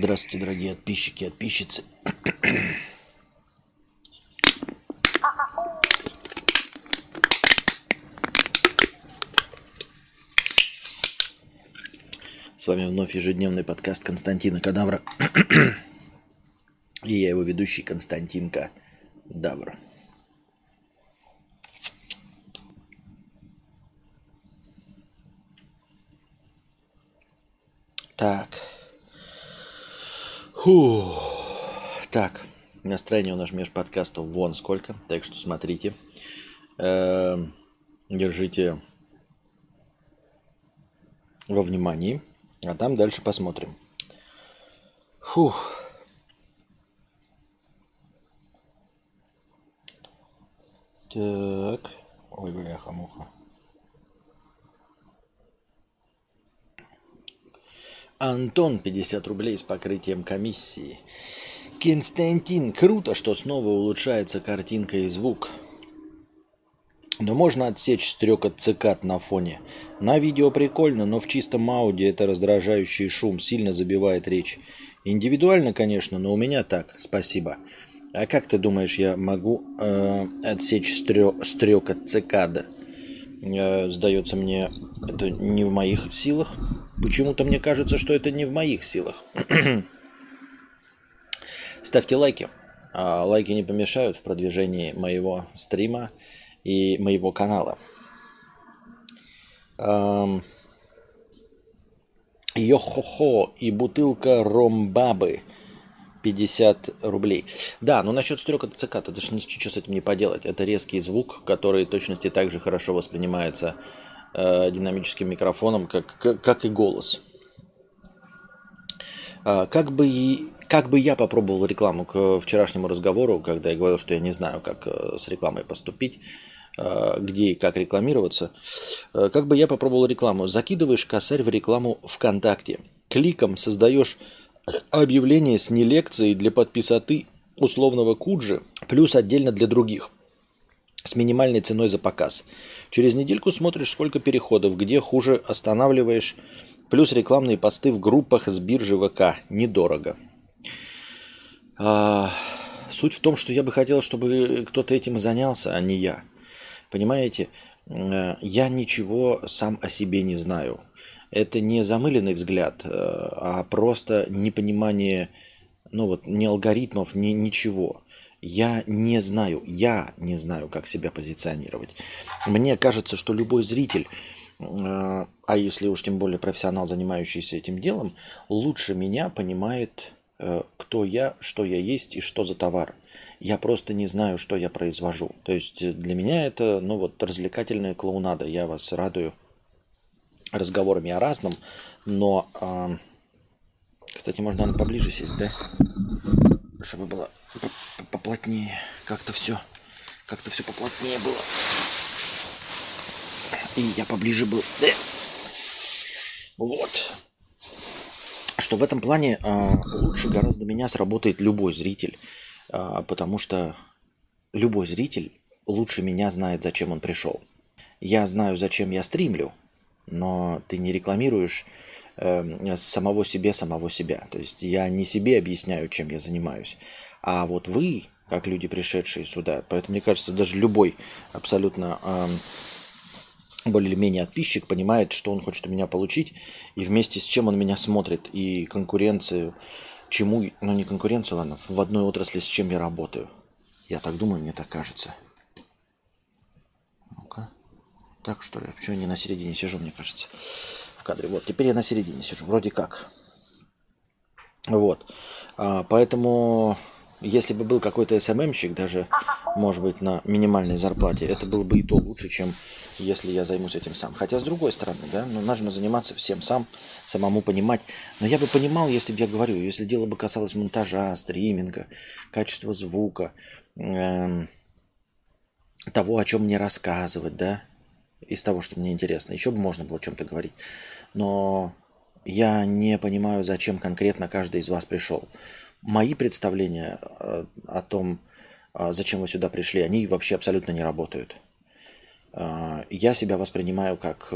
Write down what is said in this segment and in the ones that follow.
Здравствуйте, дорогие подписчики и подписчицы. С вами вновь ежедневный подкаст Константина Кадавра. И я его ведущий Константинка Давра. Так. Фу. Так. Настроение у нас между подкастов вон сколько. Так что смотрите. Эм, держите во внимании. А там дальше посмотрим. Фух. Так. Ой, бляха-муха. Антон, 50 рублей с покрытием комиссии. Константин, круто, что снова улучшается картинка и звук. Но можно отсечь стрекот цикад на фоне. На видео прикольно, но в чистом аудио это раздражающий шум сильно забивает речь. Индивидуально, конечно, но у меня так, спасибо. А как ты думаешь, я могу э, отсечь стрё, стрекот цикада? Э, сдается мне, это не в моих силах. Почему-то мне кажется, что это не в моих силах. Ставьте лайки. А лайки не помешают в продвижении моего стрима и моего канала. Йо-хо-хо и бутылка ромбабы 50 рублей. Да, но насчет стрекота цикад, это же ничего с этим не поделать. Это резкий звук, который точности так же хорошо воспринимается э, динамическим микрофоном, как, как, как и голос. А, как бы, как бы я попробовал рекламу к вчерашнему разговору, когда я говорил, что я не знаю, как э, с рекламой поступить, э, где и как рекламироваться, э, как бы я попробовал рекламу. Закидываешь косарь в рекламу ВКонтакте. Кликом создаешь объявление с нелекцией для подписоты условного куджи, плюс отдельно для других, с минимальной ценой за показ. Через недельку смотришь, сколько переходов, где хуже останавливаешь, плюс рекламные посты в группах с биржи ВК. Недорого. А, суть в том, что я бы хотел, чтобы кто-то этим занялся, а не я. Понимаете, э, я ничего сам о себе не знаю это не замыленный взгляд, э, а просто непонимание, ну вот, ни алгоритмов, ни ничего. Я не знаю, я не знаю, как себя позиционировать. Мне кажется, что любой зритель, э, а если уж тем более профессионал, занимающийся этим делом, лучше меня понимает, э, кто я, что я есть и что за товар. Я просто не знаю, что я произвожу. То есть для меня это, ну вот, развлекательная клоунада. Я вас радую разговорами о разном, но, э, кстати, можно, поближе сесть, да? Чтобы было поплотнее, как-то все, как-то все поплотнее было. И я поближе был, да? Вот. Что в этом плане э, лучше гораздо меня сработает любой зритель, э, потому что любой зритель лучше меня знает, зачем он пришел. Я знаю, зачем я стримлю, но ты не рекламируешь э, самого себе самого себя. То есть я не себе объясняю, чем я занимаюсь, а вот вы, как люди, пришедшие сюда. Поэтому, мне кажется, даже любой абсолютно э, более-менее подписчик понимает, что он хочет у меня получить, и вместе с чем он меня смотрит, и конкуренцию, чему, ну не конкуренцию, ладно, в одной отрасли, с чем я работаю. Я так думаю, мне так кажется. Так что ли? Почему я не на середине сижу, мне кажется, в кадре? Вот, теперь я на середине сижу, вроде как. Вот. А, поэтому, если бы был какой-то СММщик, даже, может быть, на минимальной зарплате, это было бы и то лучше, чем если я займусь этим сам. Хотя, с другой стороны, да, ну, нужно заниматься всем сам, самому понимать. Но я бы понимал, если бы я говорю, если дело бы касалось монтажа, стриминга, качества звука, эм, того, о чем мне рассказывать, да, из того, что мне интересно. Еще бы можно было о чем-то говорить. Но я не понимаю, зачем конкретно каждый из вас пришел. Мои представления э, о том, э, зачем вы сюда пришли, они вообще абсолютно не работают. Э, я себя воспринимаю как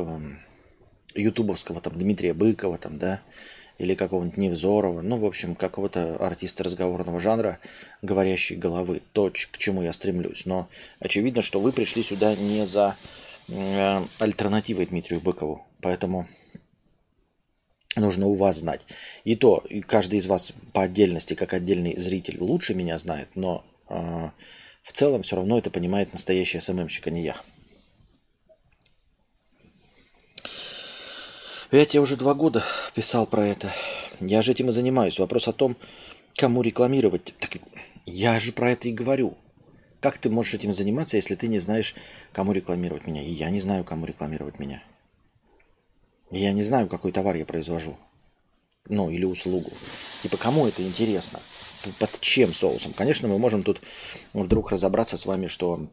ютубовского там Дмитрия Быкова, там, да, или какого-нибудь Невзорова, ну, в общем, какого-то артиста разговорного жанра, говорящей головы, то, к чему я стремлюсь. Но очевидно, что вы пришли сюда не за альтернативой Дмитрию Быкову, поэтому нужно у вас знать. И то, каждый из вас по отдельности, как отдельный зритель, лучше меня знает, но э, в целом все равно это понимает настоящий СММщик, а не я. Я тебе уже два года писал про это. Я же этим и занимаюсь. Вопрос о том, кому рекламировать. Так я же про это и говорю. Как ты можешь этим заниматься, если ты не знаешь, кому рекламировать меня? И я не знаю, кому рекламировать меня. Я не знаю, какой товар я произвожу. Ну, или услугу. Типа, кому это интересно? Под чем соусом? Конечно, мы можем тут вдруг разобраться с вами, что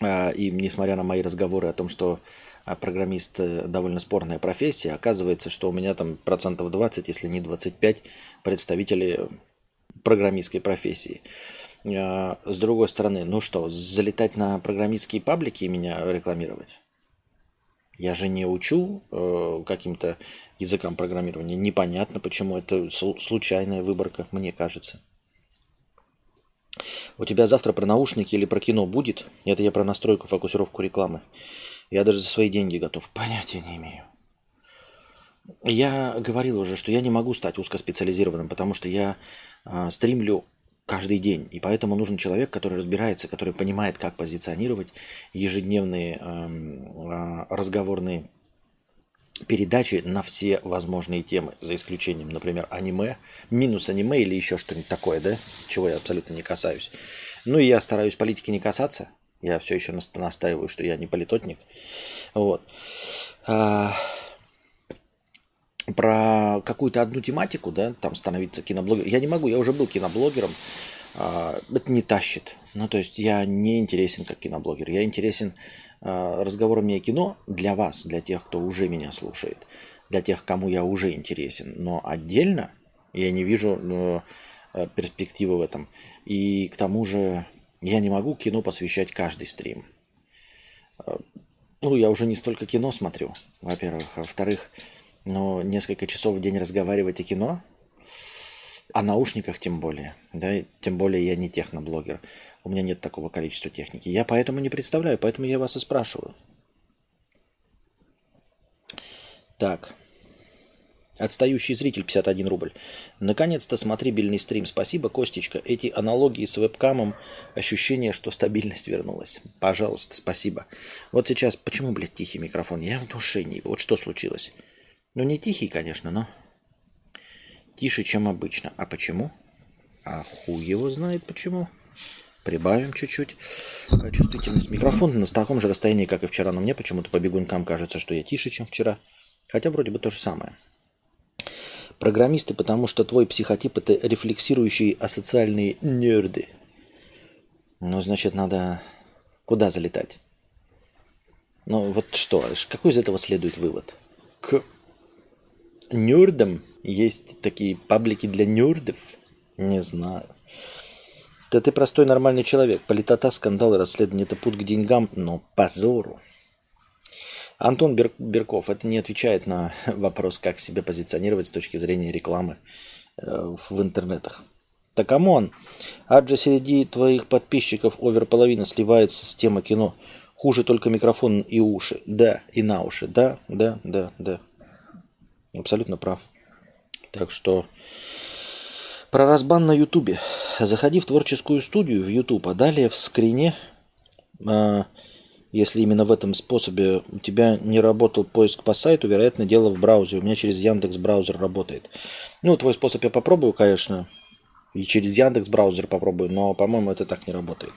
э, и несмотря на мои разговоры о том, что а программист э, довольно спорная профессия, оказывается, что у меня там процентов 20, если не 25 представителей программистской профессии. А, с другой стороны, ну что, залетать на программистские паблики и меня рекламировать? Я же не учу э, каким-то языкам программирования. Непонятно, почему это случайная выборка, мне кажется. У тебя завтра про наушники или про кино будет? Это я про настройку, фокусировку рекламы. Я даже за свои деньги готов. Понятия не имею. Я говорил уже, что я не могу стать узкоспециализированным, потому что я э, стримлю каждый день. И поэтому нужен человек, который разбирается, который понимает, как позиционировать ежедневные э, разговорные передачи на все возможные темы, за исключением, например, аниме, минус аниме или еще что-нибудь такое, да, чего я абсолютно не касаюсь. Ну и я стараюсь политики не касаться, я все еще настаиваю, что я не политотник. Вот. Про какую-то одну тематику, да, там становиться киноблогером. Я не могу, я уже был киноблогером. А, это не тащит. Ну, то есть я не интересен как киноблогер. Я интересен а, разговорами о кино для вас, для тех, кто уже меня слушает, для тех, кому я уже интересен. Но отдельно я не вижу ну, перспективы в этом. И к тому же я не могу кино посвящать каждый стрим. Э, ну, я уже не столько кино смотрю, во-первых. А во-вторых, но несколько часов в день разговаривать о кино, о наушниках тем более. Да, тем более я не техноблогер. У меня нет такого количества техники. Я поэтому не представляю, поэтому я вас и спрашиваю. Так. Отстающий зритель 51 рубль. Наконец-то смотрибельный стрим. Спасибо, Костечка. Эти аналогии с вебкамом, ощущение, что стабильность вернулась. Пожалуйста, спасибо. Вот сейчас, почему, блядь, тихий микрофон? Я в душении. Вот что случилось? Ну, не тихий, конечно, но тише, чем обычно. А почему? А хуй его знает почему. Прибавим чуть-чуть чувствительность микрофона на таком же расстоянии, как и вчера. Но мне почему-то по бегункам кажется, что я тише, чем вчера. Хотя вроде бы то же самое. Программисты, потому что твой психотип это рефлексирующие асоциальные нерды. Ну, значит, надо куда залетать? Ну, вот что? Какой из этого следует вывод? К нердам есть такие паблики для нердов? Не знаю. Да ты простой нормальный человек. Политота, скандалы, расследование – это путь к деньгам, но позору. Антон Бер- Берков, это не отвечает на вопрос, как себя позиционировать с точки зрения рекламы э, в интернетах. Да come on, аджи среди твоих подписчиков over половина сливается с темы кино. Хуже только микрофон и уши. Да, и на уши. Да, да, да, да. Абсолютно прав. Так что про разбан на Ютубе. Заходи в творческую студию в Ютуб, а далее в скрине э, если именно в этом способе у тебя не работал поиск по сайту, вероятно, дело в браузере. У меня через Яндекс браузер работает. Ну, твой способ я попробую, конечно. И через Яндекс браузер попробую, но, по-моему, это так не работает.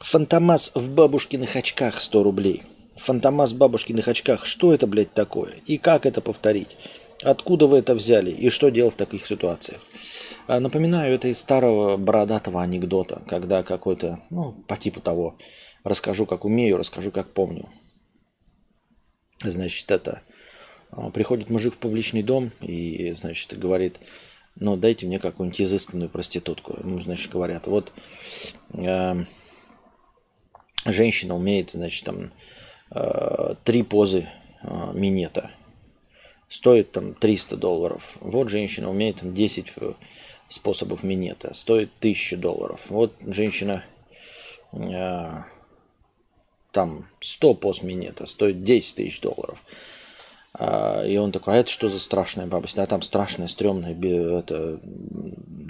Фантомас в бабушкиных очках 100 рублей. Фантомас в бабушкиных очках. Что это, блядь, такое? И как это повторить? Откуда вы это взяли? И что делать в таких ситуациях? А, напоминаю, это из старого бородатого анекдота, когда какой-то, ну, по типу того, Расскажу, как умею, расскажу, как помню. Значит, это... А, приходит мужик в публичный дом и, значит, говорит, ну, дайте мне какую-нибудь изысканную проститутку. Ему, значит, говорят, вот э, женщина умеет, значит, там, три позы э, минета. стоит там 300 долларов. Вот женщина умеет там 10 э, способов минета, стоит 1000 долларов. Вот женщина э, там 100 пост минета, стоит 10 тысяч долларов. А, и он такой, а это что за страшная баба? А там страшная, стрёмная, это,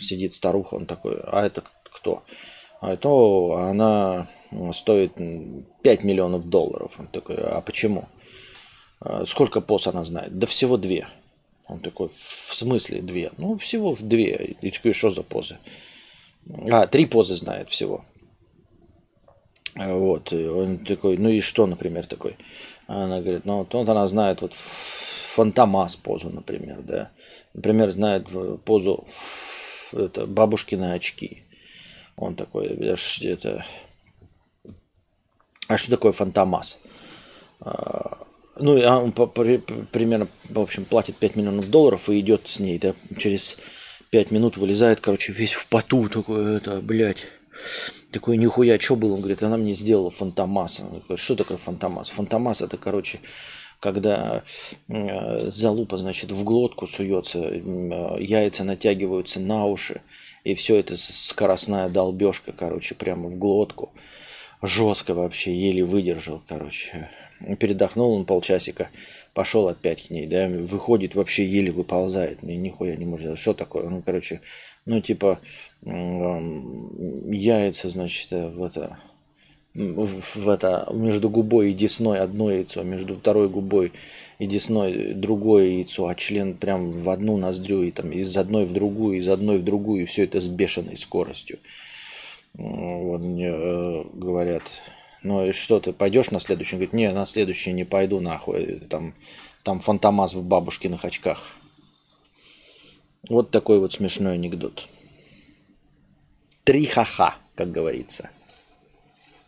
сидит старуха, он такой, а это кто? А это она стоит 5 миллионов долларов. Он такой, а почему? «А сколько поз она знает? Да всего две. Он такой, в смысле две? Ну, всего в две. И такой, что за позы? А, три позы знает всего. Вот. И он такой, ну и что, например, такой? Она говорит, ну вот, вот она знает вот фантомас позу, например, да. Например, знает позу это, бабушкины очки. Он такой, это... А что такое фантомас? А, ну, он примерно, в общем, платит 5 миллионов долларов и идет с ней, да, через 5 минут вылезает, короче, весь в поту, такой, это, блядь, такой, нихуя, что было? Он говорит, она мне сделала фантомас. что такое фантомас? Фантомас это, короче, когда э, залупа, значит, в глотку суется, э, яйца натягиваются на уши, и все это скоростная долбежка, короче, прямо в глотку. Жестко вообще, еле выдержал, короче. Передохнул он полчасика, пошел опять к ней, да, выходит, вообще еле выползает, нихуя не может. Что такое? Ну, короче, ну, типа, яйца, значит, э, в это, в это, между губой и десной одно яйцо, между второй губой и десной другое яйцо, а член прям в одну ноздрю и там из одной в другую, из одной в другую, и все это с бешеной скоростью. Вот мне э, говорят, ну и что ты пойдешь на следующий? Он говорит, не, на следующий не пойду нахуй, там, там фантомас в бабушкиных очках. Вот такой вот смешной анекдот. Три ха-ха, как говорится.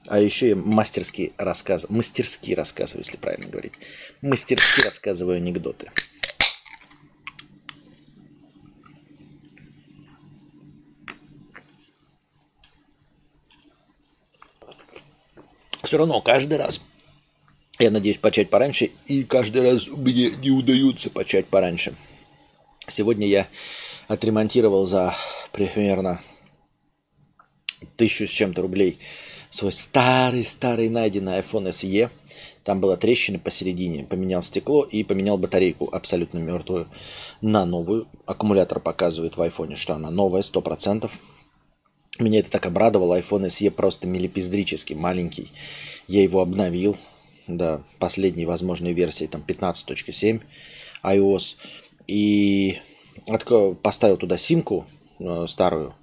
А еще я мастерски рассказываю, мастерски рассказываю, если правильно говорить. Мастерски рассказываю анекдоты. Все равно каждый раз я надеюсь почать пораньше, и каждый раз мне не удается почать пораньше. Сегодня я отремонтировал за примерно тысячу с чем-то рублей свой старый-старый найденный iPhone SE. Там была трещина посередине. Поменял стекло и поменял батарейку абсолютно мертвую на новую. Аккумулятор показывает в iPhone, что она новая, 100%. Меня это так обрадовало. iPhone SE просто милипиздрический, маленький. Я его обновил до последней возможной версии, там 15.7 iOS. И поставил туда симку э, старую,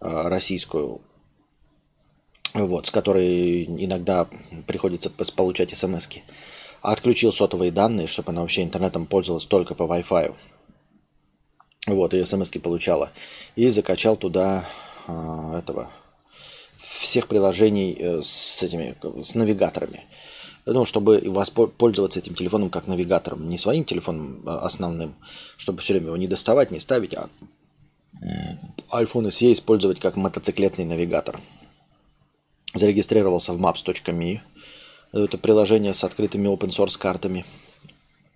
э, российскую, вот, с которой иногда приходится получать смс -ки. Отключил сотовые данные, чтобы она вообще интернетом пользовалась только по Wi-Fi. Вот, и смс получала. И закачал туда этого всех приложений э, с этими, с навигаторами ну, чтобы воспользоваться этим телефоном как навигатором, не своим телефоном а, основным, чтобы все время его не доставать, не ставить, а iPhone SE использовать как мотоциклетный навигатор. Зарегистрировался в maps.me. Это приложение с открытыми open source картами,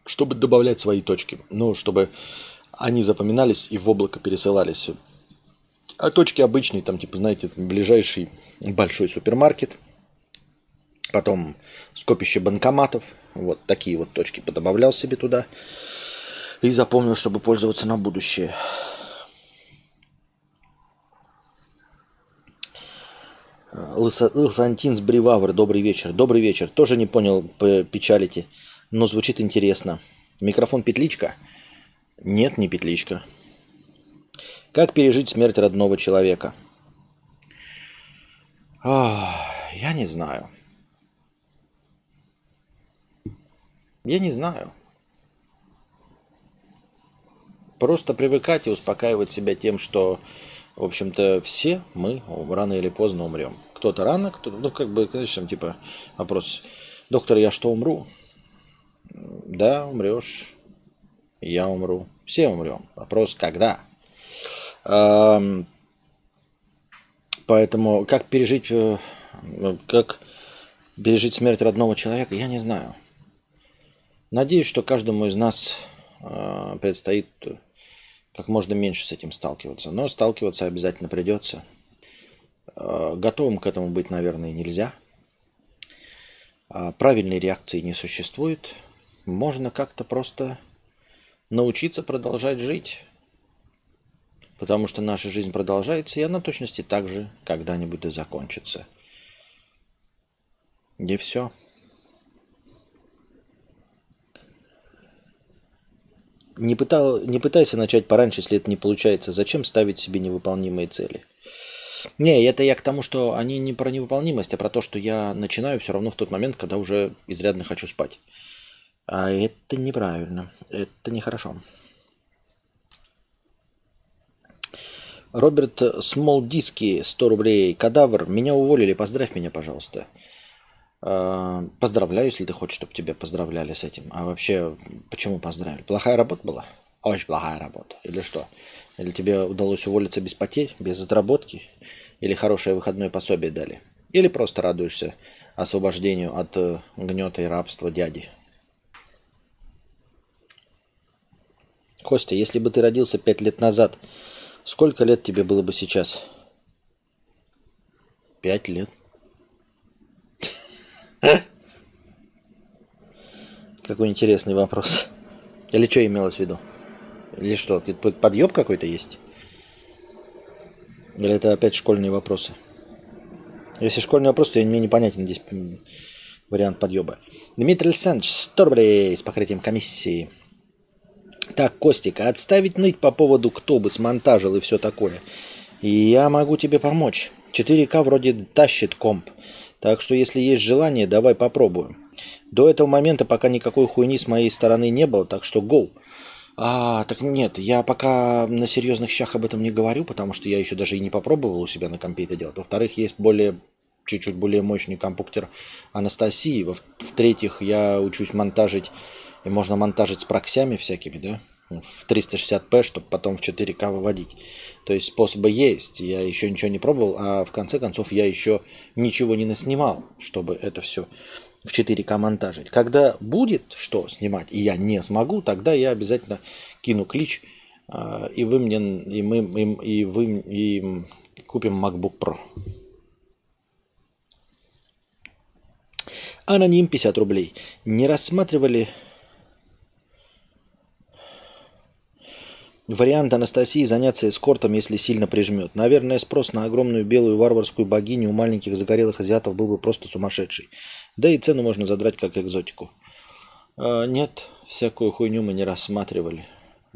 чтобы добавлять свои точки. Ну, чтобы они запоминались и в облако пересылались. А точки обычные, там, типа, знаете, ближайший большой супермаркет – Потом скопище банкоматов. Вот такие вот точки подобавлял себе туда. И запомнил, чтобы пользоваться на будущее. Лысантинс Бривавр, добрый вечер. Добрый вечер. Тоже не понял, печалите, но звучит интересно. Микрофон петличка? Нет, не петличка. Как пережить смерть родного человека? Ах, я не знаю. Я не знаю. Просто привыкать и успокаивать себя тем, что, в общем-то, все мы рано или поздно умрем. Кто-то рано, кто-то, ну, как бы, конечно, типа, вопрос, доктор, я что, умру? Да, умрешь. Я умру. Все умрем. Вопрос, когда? Поэтому как пережить, э, как пережить смерть родного человека, я не знаю. Надеюсь, что каждому из нас э, предстоит как можно меньше с этим сталкиваться. Но сталкиваться обязательно придется. Э, готовым к этому быть, наверное, нельзя. А правильной реакции не существует. Можно как-то просто научиться продолжать жить. Потому что наша жизнь продолжается, и она точности так же когда-нибудь и закончится. И все. Не, пытал, не пытайся начать пораньше, если это не получается. Зачем ставить себе невыполнимые цели? Не, это я к тому, что они не про невыполнимость, а про то, что я начинаю все равно в тот момент, когда уже изрядно хочу спать. А это неправильно. Это нехорошо. Роберт Смолдиски, 100 рублей. Кадавр, меня уволили, поздравь меня, пожалуйста. А, поздравляю, если ты хочешь, чтобы тебя поздравляли с этим. А вообще, почему поздравили? Плохая работа была? Очень плохая работа. Или что? Или тебе удалось уволиться без потерь, без отработки? Или хорошее выходное пособие дали? Или просто радуешься освобождению от э, гнета и рабства дяди? Костя, если бы ты родился пять лет назад, сколько лет тебе было бы сейчас? Пять лет. Какой интересный вопрос. Или что имелось в виду? Или что, подъеб какой-то есть? Или это опять школьные вопросы? Если школьный вопрос, то мне непонятен здесь вариант подъеба. Дмитрий Александрович, 100 рублей с покрытием комиссии. Так, Костик, отставить ныть по поводу, кто бы смонтажил и все такое. Я могу тебе помочь. 4К вроде тащит комп. Так что, если есть желание, давай попробуем. До этого момента пока никакой хуйни с моей стороны не было, так что go. А, так нет, я пока на серьезных щах об этом не говорю, потому что я еще даже и не попробовал у себя на компе это делать. Во-вторых, есть более чуть-чуть более мощный компьютер Анастасии. В-третьих, я учусь монтажить, и можно монтажить с проксями всякими, да, в 360p, чтобы потом в 4К выводить. То есть способы есть. Я еще ничего не пробовал, а в конце концов я еще ничего не наснимал, чтобы это все в 4К монтажить. Когда будет что снимать, и я не смогу, тогда я обязательно кину клич, а, и вы мне, и мы, и, и вы, и купим MacBook Pro. Аноним 50 рублей. Не рассматривали Вариант Анастасии заняться эскортом, если сильно прижмет. Наверное, спрос на огромную белую варварскую богиню у маленьких загорелых азиатов был бы просто сумасшедший. Да и цену можно задрать как экзотику. А, нет, всякую хуйню мы не рассматривали.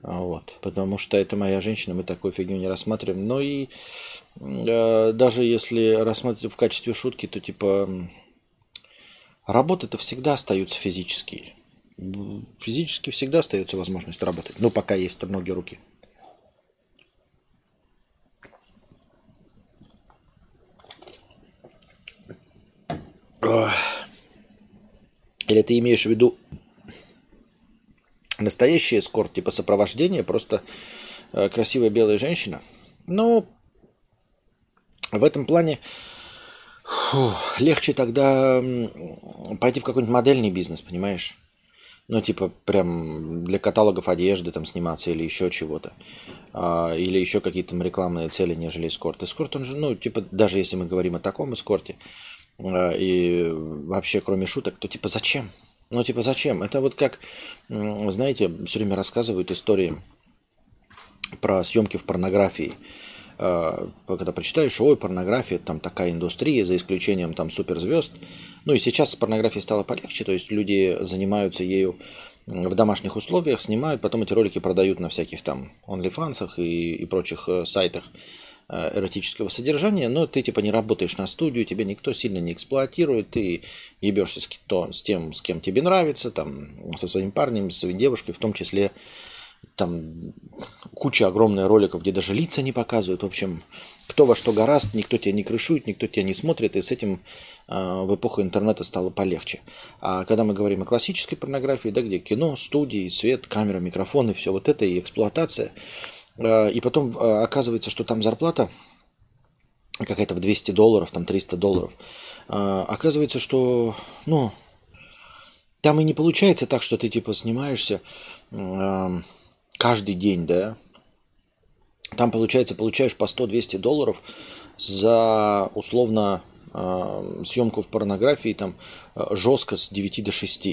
А, вот, потому что это моя женщина, мы такую фигню не рассматриваем. Но и э, даже если рассматривать в качестве шутки, то типа работы-то всегда остаются физические физически всегда остается возможность работать. Ну, пока есть ноги, руки. Или ты имеешь в виду настоящий эскорт, типа сопровождение, просто э, красивая белая женщина? Ну, в этом плане фу, легче тогда пойти в какой-нибудь модельный бизнес, понимаешь? Ну, типа, прям для каталогов одежды там сниматься или еще чего-то. А, или еще какие-то там рекламные цели, нежели эскорт. Эскорт, он же, ну, типа, даже если мы говорим о таком эскорте, а, и вообще, кроме шуток, то типа зачем? Ну, типа, зачем? Это вот как, знаете, все время рассказывают истории про съемки в порнографии. А, когда прочитаешь, ой, порнография, там такая индустрия, за исключением там суперзвезд. Ну и сейчас с порнографией стало полегче, то есть люди занимаются ею в домашних условиях, снимают, потом эти ролики продают на всяких там OnlyFans и, и прочих э, сайтах э, эротического содержания, но ты типа не работаешь на студию, тебя никто сильно не эксплуатирует, ты ебешься с, с тем, с кем тебе нравится, там, со своим парнем, со своей девушкой, в том числе там куча огромная роликов, где даже лица не показывают. В общем, кто во что гораст, никто тебя не крышует, никто тебя не смотрит, и с этим в эпоху интернета стало полегче. А когда мы говорим о классической порнографии, да, где кино, студии, свет, камера, микрофоны, все вот это и эксплуатация, э, и потом э, оказывается, что там зарплата какая-то в 200 долларов, там 300 долларов, оказывается, что, ну, Там и не получается так, что ты типа снимаешься каждый день, да? Там получается, получаешь по 100-200 долларов за условно съемку в порнографии там э, жестко с 9 до 6.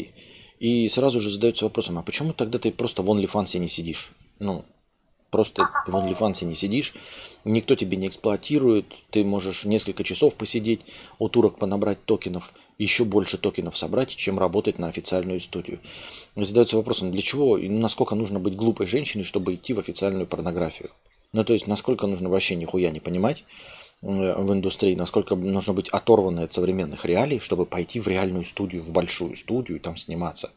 И сразу же задается вопросом, а почему тогда ты просто в OnlyFans не сидишь? Ну, просто в OnlyFans не сидишь, никто тебе не эксплуатирует, ты можешь несколько часов посидеть, у турок понабрать токенов, еще больше токенов собрать, чем работать на официальную студию. И задается вопросом, для чего и насколько нужно быть глупой женщиной, чтобы идти в официальную порнографию? Ну, то есть, насколько нужно вообще нихуя не понимать в индустрии, насколько нужно быть оторванной от современных реалий, чтобы пойти в реальную студию, в большую студию и там сниматься.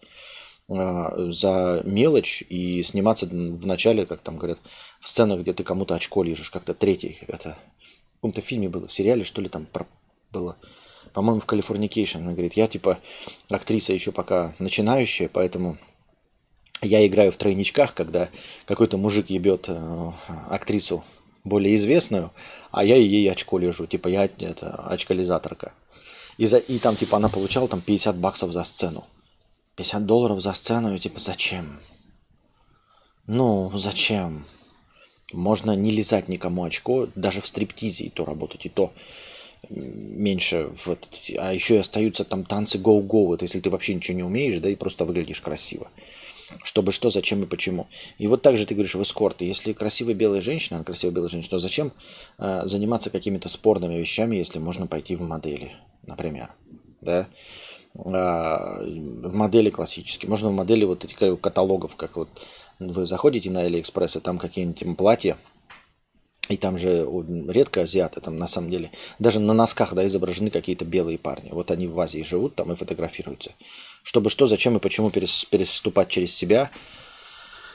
Э, за мелочь и сниматься в начале, как там говорят, в сценах, где ты кому-то очко лежишь, как-то третий, это в каком-то фильме было, в сериале, что ли, там было, по-моему, в Californication, она говорит, я типа актриса еще пока начинающая, поэтому я играю в тройничках, когда какой-то мужик ебет э, актрису более известную, а я ей очко лежу. Типа я это очкализаторка. И, за, и там типа она получала там 50 баксов за сцену. 50 долларов за сцену, и типа зачем? Ну, зачем? Можно не лизать никому очко, даже в стриптизе и то работать, и то меньше. В этот... А еще и остаются там танцы go-go, это если ты вообще ничего не умеешь, да, и просто выглядишь красиво чтобы что, зачем и почему. И вот так же ты говоришь в эскорте. Если красивая белая женщина, красивая белая женщина, то зачем э, заниматься какими-то спорными вещами, если можно пойти в модели, например, да? А, в модели классические. Можно в модели вот этих каталогов, как вот вы заходите на Алиэкспресс, и там какие-нибудь платья, и там же редко азиаты, там на самом деле, даже на носках да, изображены какие-то белые парни. Вот они в Азии живут там и фотографируются чтобы что, зачем и почему переступать через себя,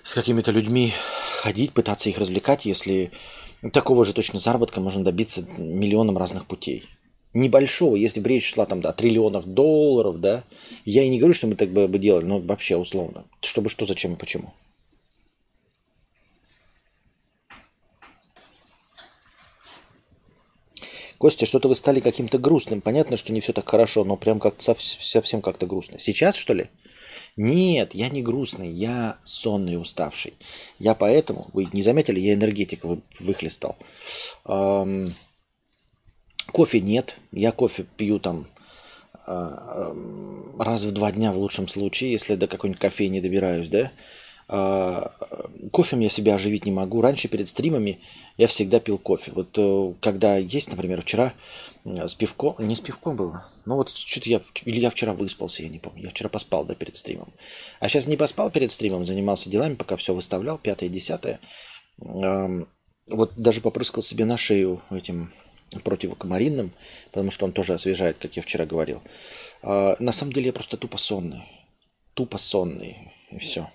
с какими-то людьми ходить, пытаться их развлекать, если такого же точно заработка можно добиться миллионом разных путей. Небольшого, если бы речь шла там о триллионах долларов, да, я и не говорю, что мы так бы делали, но вообще условно. Чтобы что, зачем и почему. Костя, что-то вы стали каким-то грустным. Понятно, что не все так хорошо, но прям как-то совсем как-то грустно. Сейчас, что ли? Нет, я не грустный, я сонный уставший. Я поэтому, вы не заметили, я энергетик выхлестал. Эм, кофе нет, я кофе пью там э, раз в два дня в лучшем случае, если до какой-нибудь кофейни добираюсь, да. А, кофем я себя оживить не могу. Раньше перед стримами я всегда пил кофе. Вот э, когда есть, например, вчера с пивком, не с пивком было, ну вот что-то я, или я вчера выспался, я не помню. Я вчера поспал, да, перед стримом. А сейчас не поспал перед стримом, занимался делами, пока все выставлял, пятое, десятое. Вот даже попрыскал себе на шею этим противокомаринным, потому что он тоже освежает, как я вчера говорил. А, на самом деле я просто тупо сонный. Тупо сонный. И все.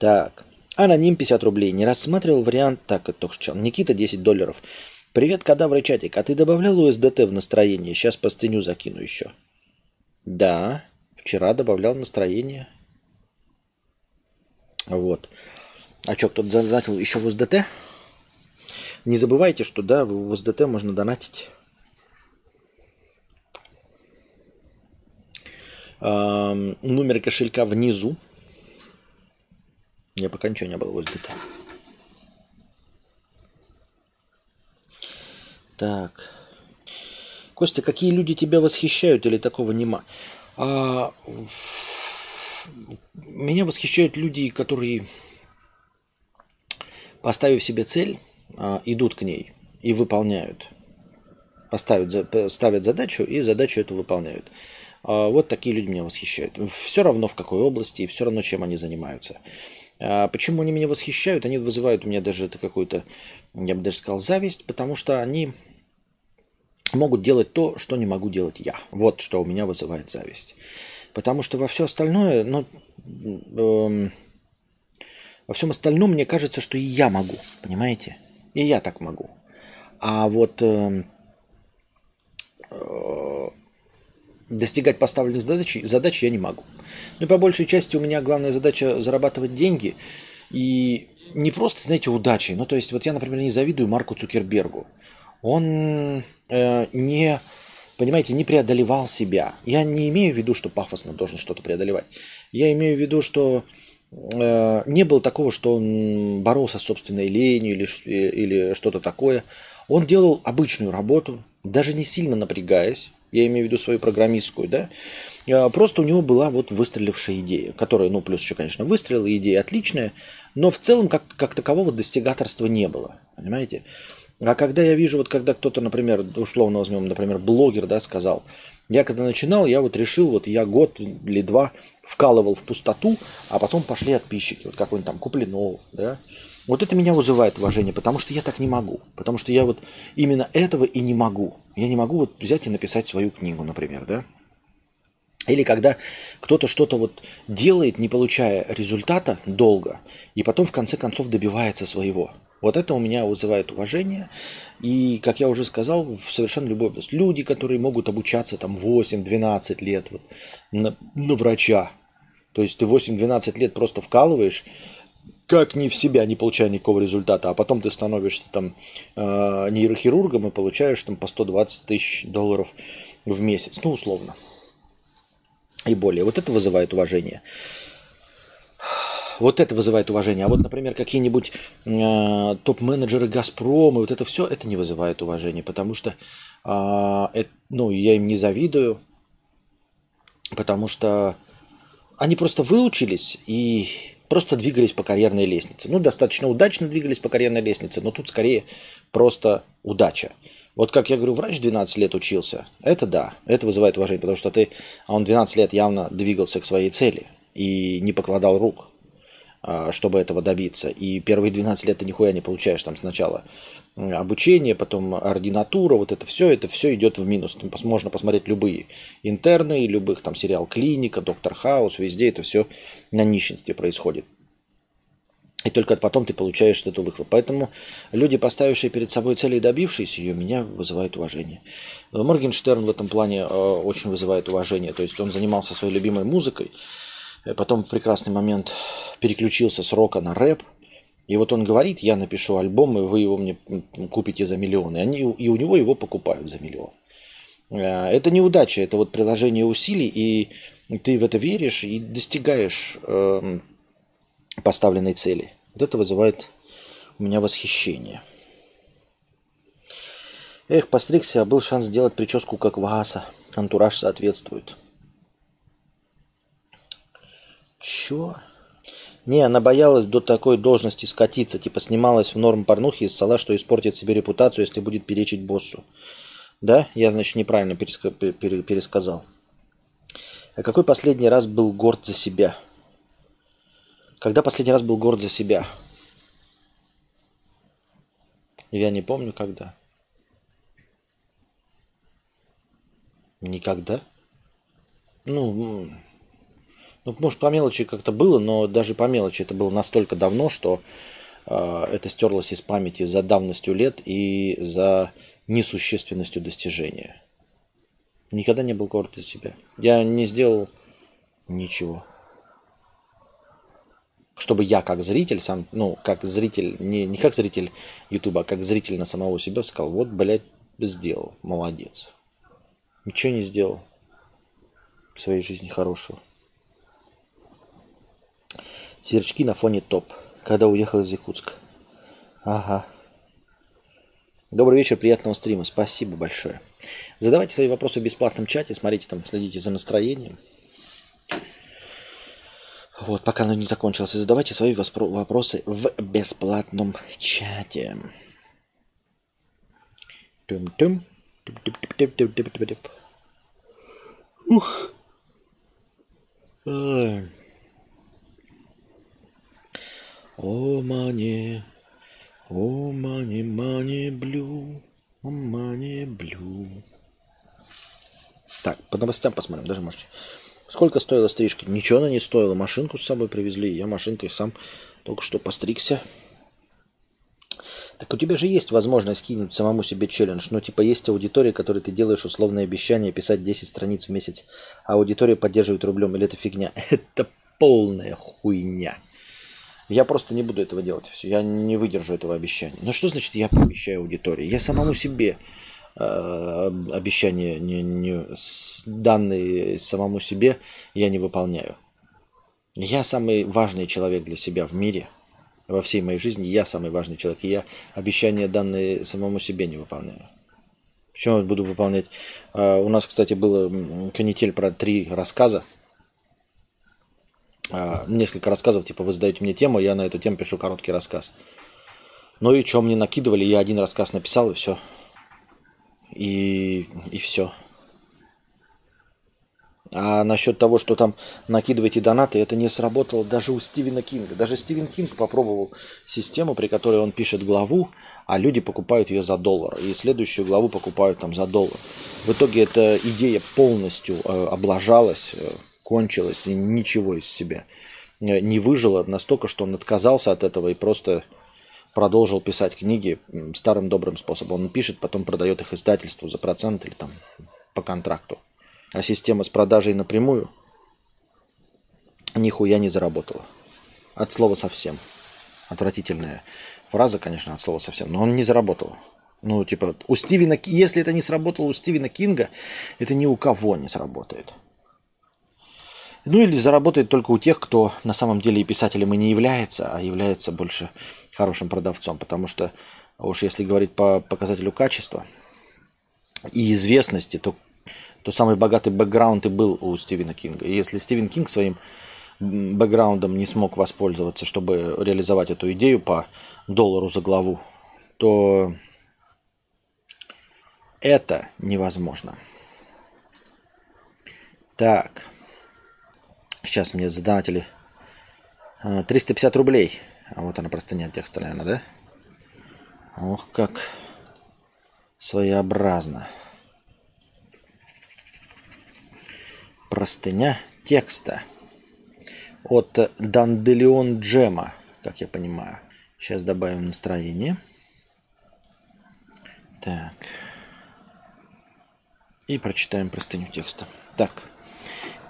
Так. Аноним 50 рублей. Не рассматривал вариант... Так, это только что Никита 10 долларов. Привет, кадавры чатик. А ты добавлял USDT в настроение? Сейчас простыню закину еще. Да. Вчера добавлял настроение. Вот. А что, кто-то задонатил еще в USDT? Не забывайте, что да, в USDT можно донатить. Эм, номер кошелька внизу. Я пока ничего не было ДТ. Так. Костя, какие люди тебя восхищают или такого нема? А, меня восхищают люди, которые, поставив себе цель, а, идут к ней и выполняют. Поставят, ставят задачу и задачу эту выполняют. А, вот такие люди меня восхищают. Все равно в какой области и все равно чем они занимаются. А почему они меня восхищают? Они вызывают у меня даже это какую-то, я бы даже сказал, зависть, потому что они могут делать то, что не могу делать я. Вот что у меня вызывает зависть. Потому что во все остальное, ну, эм, во всем остальном мне кажется, что и я могу, понимаете? И я так могу. А вот эм, э, достигать поставленных задач, задач я не могу. Ну по большей части у меня главная задача зарабатывать деньги. И не просто, знаете, удачей. Ну, то есть, вот я, например, не завидую Марку Цукербергу. Он э, не понимаете, не преодолевал себя. Я не имею в виду, что пафосно должен что-то преодолевать. Я имею в виду, что э, не было такого, что он боролся с собственной ленью или, или что-то такое. Он делал обычную работу, даже не сильно напрягаясь. Я имею в виду свою программистскую, да. А, просто у него была вот выстрелившая идея, которая, ну, плюс еще, конечно, выстрелила, идея отличная, но в целом как, как такового достигаторства не было, понимаете? А когда я вижу, вот когда кто-то, например, условно возьмем, например, блогер, да, сказал, я когда начинал, я вот решил, вот я год или два вкалывал в пустоту, а потом пошли подписчики, вот какой-нибудь там Куплинов, да, вот это меня вызывает уважение, потому что я так не могу. Потому что я вот именно этого и не могу. Я не могу вот взять и написать свою книгу, например, да. Или когда кто-то что-то вот делает, не получая результата долго, и потом в конце концов добивается своего. Вот это у меня вызывает уважение. И, как я уже сказал, в совершенно любой области. Люди, которые могут обучаться там 8-12 лет вот, на, на врача. То есть ты 8-12 лет просто вкалываешь, как не в себя, не получая никакого результата, а потом ты становишься там э, нейрохирургом и получаешь там по 120 тысяч долларов в месяц, ну условно, и более. Вот это вызывает уважение. Вот это вызывает уважение. А вот, например, какие-нибудь э, топ-менеджеры Газпрома, вот это все, это не вызывает уважения, потому что э, это, ну, я им не завидую, потому что они просто выучились и просто двигались по карьерной лестнице. Ну, достаточно удачно двигались по карьерной лестнице, но тут скорее просто удача. Вот как я говорю, врач 12 лет учился, это да, это вызывает уважение, потому что ты, а он 12 лет явно двигался к своей цели и не покладал рук. А, чтобы этого добиться. И первые 12 лет ты нихуя не получаешь там сначала обучение, потом ординатура, вот это все, это все идет в минус. Можно посмотреть любые интерны, любых там сериал «Клиника», «Доктор Хаус», везде это все на нищенстве происходит. И только потом ты получаешь эту выхлоп. Поэтому люди, поставившие перед собой цели и добившиеся ее, меня вызывают уважение. Моргенштерн в этом плане э, очень вызывает уважение. То есть он занимался своей любимой музыкой, Э, потом в прекрасный момент переключился с рока на рэп. И вот он говорит, я напишу альбом, и вы его мне купите за миллион. И, они, и у него его покупают за миллион. Э, это неудача, это вот приложение усилий, и ты в это веришь и достигаешь э, поставленной цели. Вот это вызывает у меня восхищение. Эх, постригся, а был шанс сделать прическу как Вааса. Антураж соответствует. Чё? Не, она боялась до такой должности скатиться, типа снималась в норм порнухи из сала, что испортит себе репутацию, если будет перечить боссу. Да? Я, значит, неправильно переска- пересказал. А какой последний раз был горд за себя? Когда последний раз был горд за себя? Я не помню, когда. Никогда? Ну, ну, может, по мелочи как-то было, но даже по мелочи это было настолько давно, что э, это стерлось из памяти за давностью лет и за несущественностью достижения. Никогда не был горд за себя. Я не сделал ничего. Чтобы я как зритель сам, ну, как зритель, не, не как зритель Ютуба, а как зритель на самого себя сказал, вот, блядь, сделал, молодец. Ничего не сделал в своей жизни хорошего. Сверчки на фоне топ. Когда уехал из Якутска. Ага. Добрый вечер, приятного стрима. Спасибо большое. Задавайте свои вопросы в бесплатном чате. Смотрите там, следите за настроением. Вот, пока оно не закончилось. задавайте свои вопросы в бесплатном чате. Тум-тум. Ух. О, мане, о, мане, мане, блю, о, мане, блю. Так, по новостям посмотрим, даже можете. Сколько стоила стрижка? Ничего она не стоила. Машинку с собой привезли. Я машинкой сам только что постригся. Так у тебя же есть возможность кинуть самому себе челлендж. Ну, типа, есть аудитория, которой ты делаешь условное обещание писать 10 страниц в месяц, а аудитория поддерживает рублем. Или это фигня? Это полная хуйня. Я просто не буду этого делать. Все, я не выдержу этого обещания. Но что значит я пообещаю аудитории? Я самому себе э, обещания, не, не, данные самому себе, я не выполняю. Я самый важный человек для себя в мире, во всей моей жизни я самый важный человек, и я обещания данные самому себе не выполняю. Почему я буду выполнять? А, у нас, кстати, было канитель про три рассказа. А, несколько рассказов, типа, вы задаете мне тему, я на эту тему пишу короткий рассказ. Ну и что мне накидывали, я один рассказ написал, и все. И, и все. А насчет того, что там накидываете донаты, это не сработало даже у Стивена Кинга. Даже Стивен Кинг попробовал систему, при которой он пишет главу, а люди покупают ее за доллар. И следующую главу покупают там за доллар. В итоге эта идея полностью э, облажалась, кончилась, и ничего из себя не выжила настолько, что он отказался от этого и просто продолжил писать книги старым добрым способом. Он пишет, потом продает их издательству за процент или там по контракту. А система с продажей напрямую нихуя не заработала. От слова совсем. Отвратительная фраза, конечно, от слова совсем, но он не заработал. Ну, типа, у Стивена, если это не сработало у Стивена Кинга, это ни у кого не сработает. Ну или заработает только у тех, кто на самом деле и писателем и не является, а является больше хорошим продавцом. Потому что уж если говорить по показателю качества и известности, то то самый богатый бэкграунд и был у Стивена Кинга. И если Стивен Кинг своим бэкграундом не смог воспользоваться, чтобы реализовать эту идею по доллару за главу, то это невозможно. Так. Сейчас мне задонатили 350 рублей. А вот она простыня текста, наверное, да? Ох, как своеобразно. простыня текста от Данделион Джема, как я понимаю. Сейчас добавим настроение. Так. И прочитаем простыню текста. Так.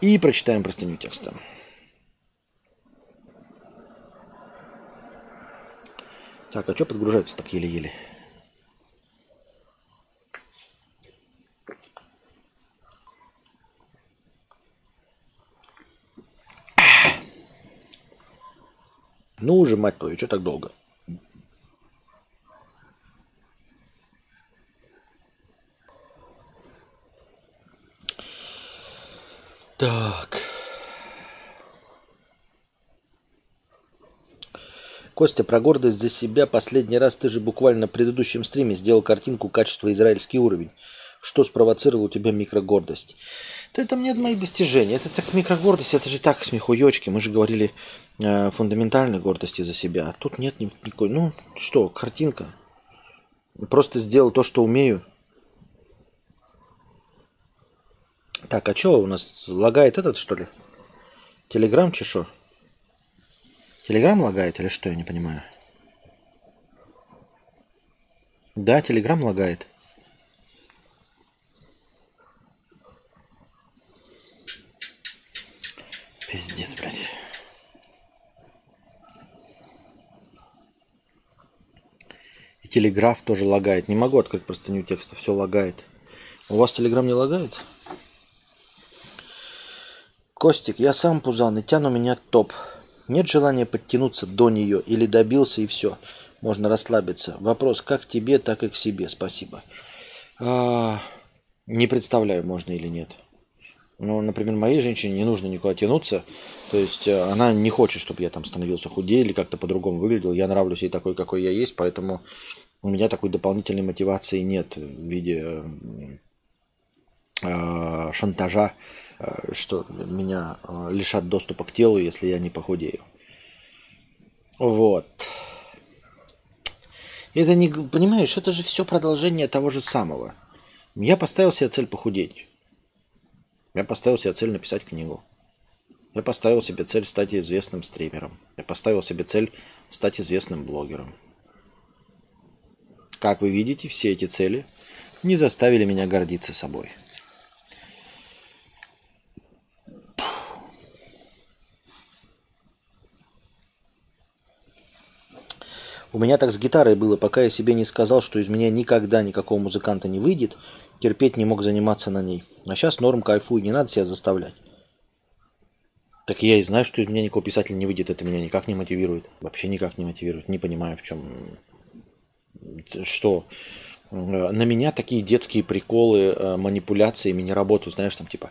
И прочитаем простыню текста. Так, а что подгружается так еле-еле? Ну уже, мать твою, что так долго? Так. Костя, про гордость за себя. Последний раз ты же буквально на предыдущем стриме сделал картинку качества израильский уровень. Что спровоцировало у тебя микрогордость? Да это мне мои достижения. Это так микрогордость, это же так смехуёчки. Мы же говорили э, фундаментальной гордости за себя. А тут нет никакой. Ну, что, картинка. Просто сделал то, что умею. Так, а что у нас лагает этот, что ли? Телеграм чешо? Телеграм лагает или что, я не понимаю. Да, Телеграм лагает. Пиздец, блядь. И телеграф тоже лагает. Не могу открыть простыню текста, все лагает. У вас телеграм не лагает? Костик, я сам пузан, и тяну меня топ. Нет желания подтянуться до нее или добился и все. Можно расслабиться. Вопрос как тебе, так и к себе. Спасибо. А, не представляю, можно или нет. Ну, например, моей женщине не нужно никуда тянуться. То есть э, она не хочет, чтобы я там становился худее или как-то по-другому выглядел. Я нравлюсь ей такой, какой я есть, поэтому у меня такой дополнительной мотивации нет в виде э, шантажа, э, что меня э, лишат доступа к телу, если я не похудею. Вот. Это не, понимаешь, это же все продолжение того же самого. Я поставил себе цель похудеть. Я поставил себе цель написать книгу. Я поставил себе цель стать известным стримером. Я поставил себе цель стать известным блогером. Как вы видите, все эти цели не заставили меня гордиться собой. У меня так с гитарой было, пока я себе не сказал, что из меня никогда никакого музыканта не выйдет, терпеть не мог заниматься на ней. А сейчас норм, кайфую, не надо себя заставлять. Так я и знаю, что из меня никакого писателя не выйдет, это меня никак не мотивирует. Вообще никак не мотивирует. Не понимаю, в чем... Что? На меня такие детские приколы, э, манипуляциями не работают. Знаешь, там типа...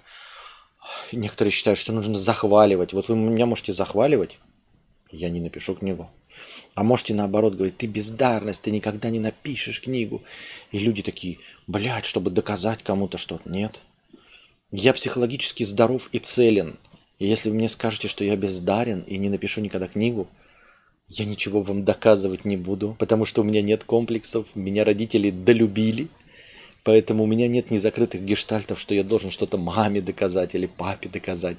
Некоторые считают, что нужно захваливать. Вот вы меня можете захваливать, я не напишу книгу. А можете наоборот говорить, ты бездарность, ты никогда не напишешь книгу. И люди такие, блядь, чтобы доказать кому-то что-то. Нет. Я психологически здоров и целен. И если вы мне скажете, что я бездарен и не напишу никогда книгу, я ничего вам доказывать не буду, потому что у меня нет комплексов, меня родители долюбили, поэтому у меня нет незакрытых гештальтов, что я должен что-то маме доказать или папе доказать.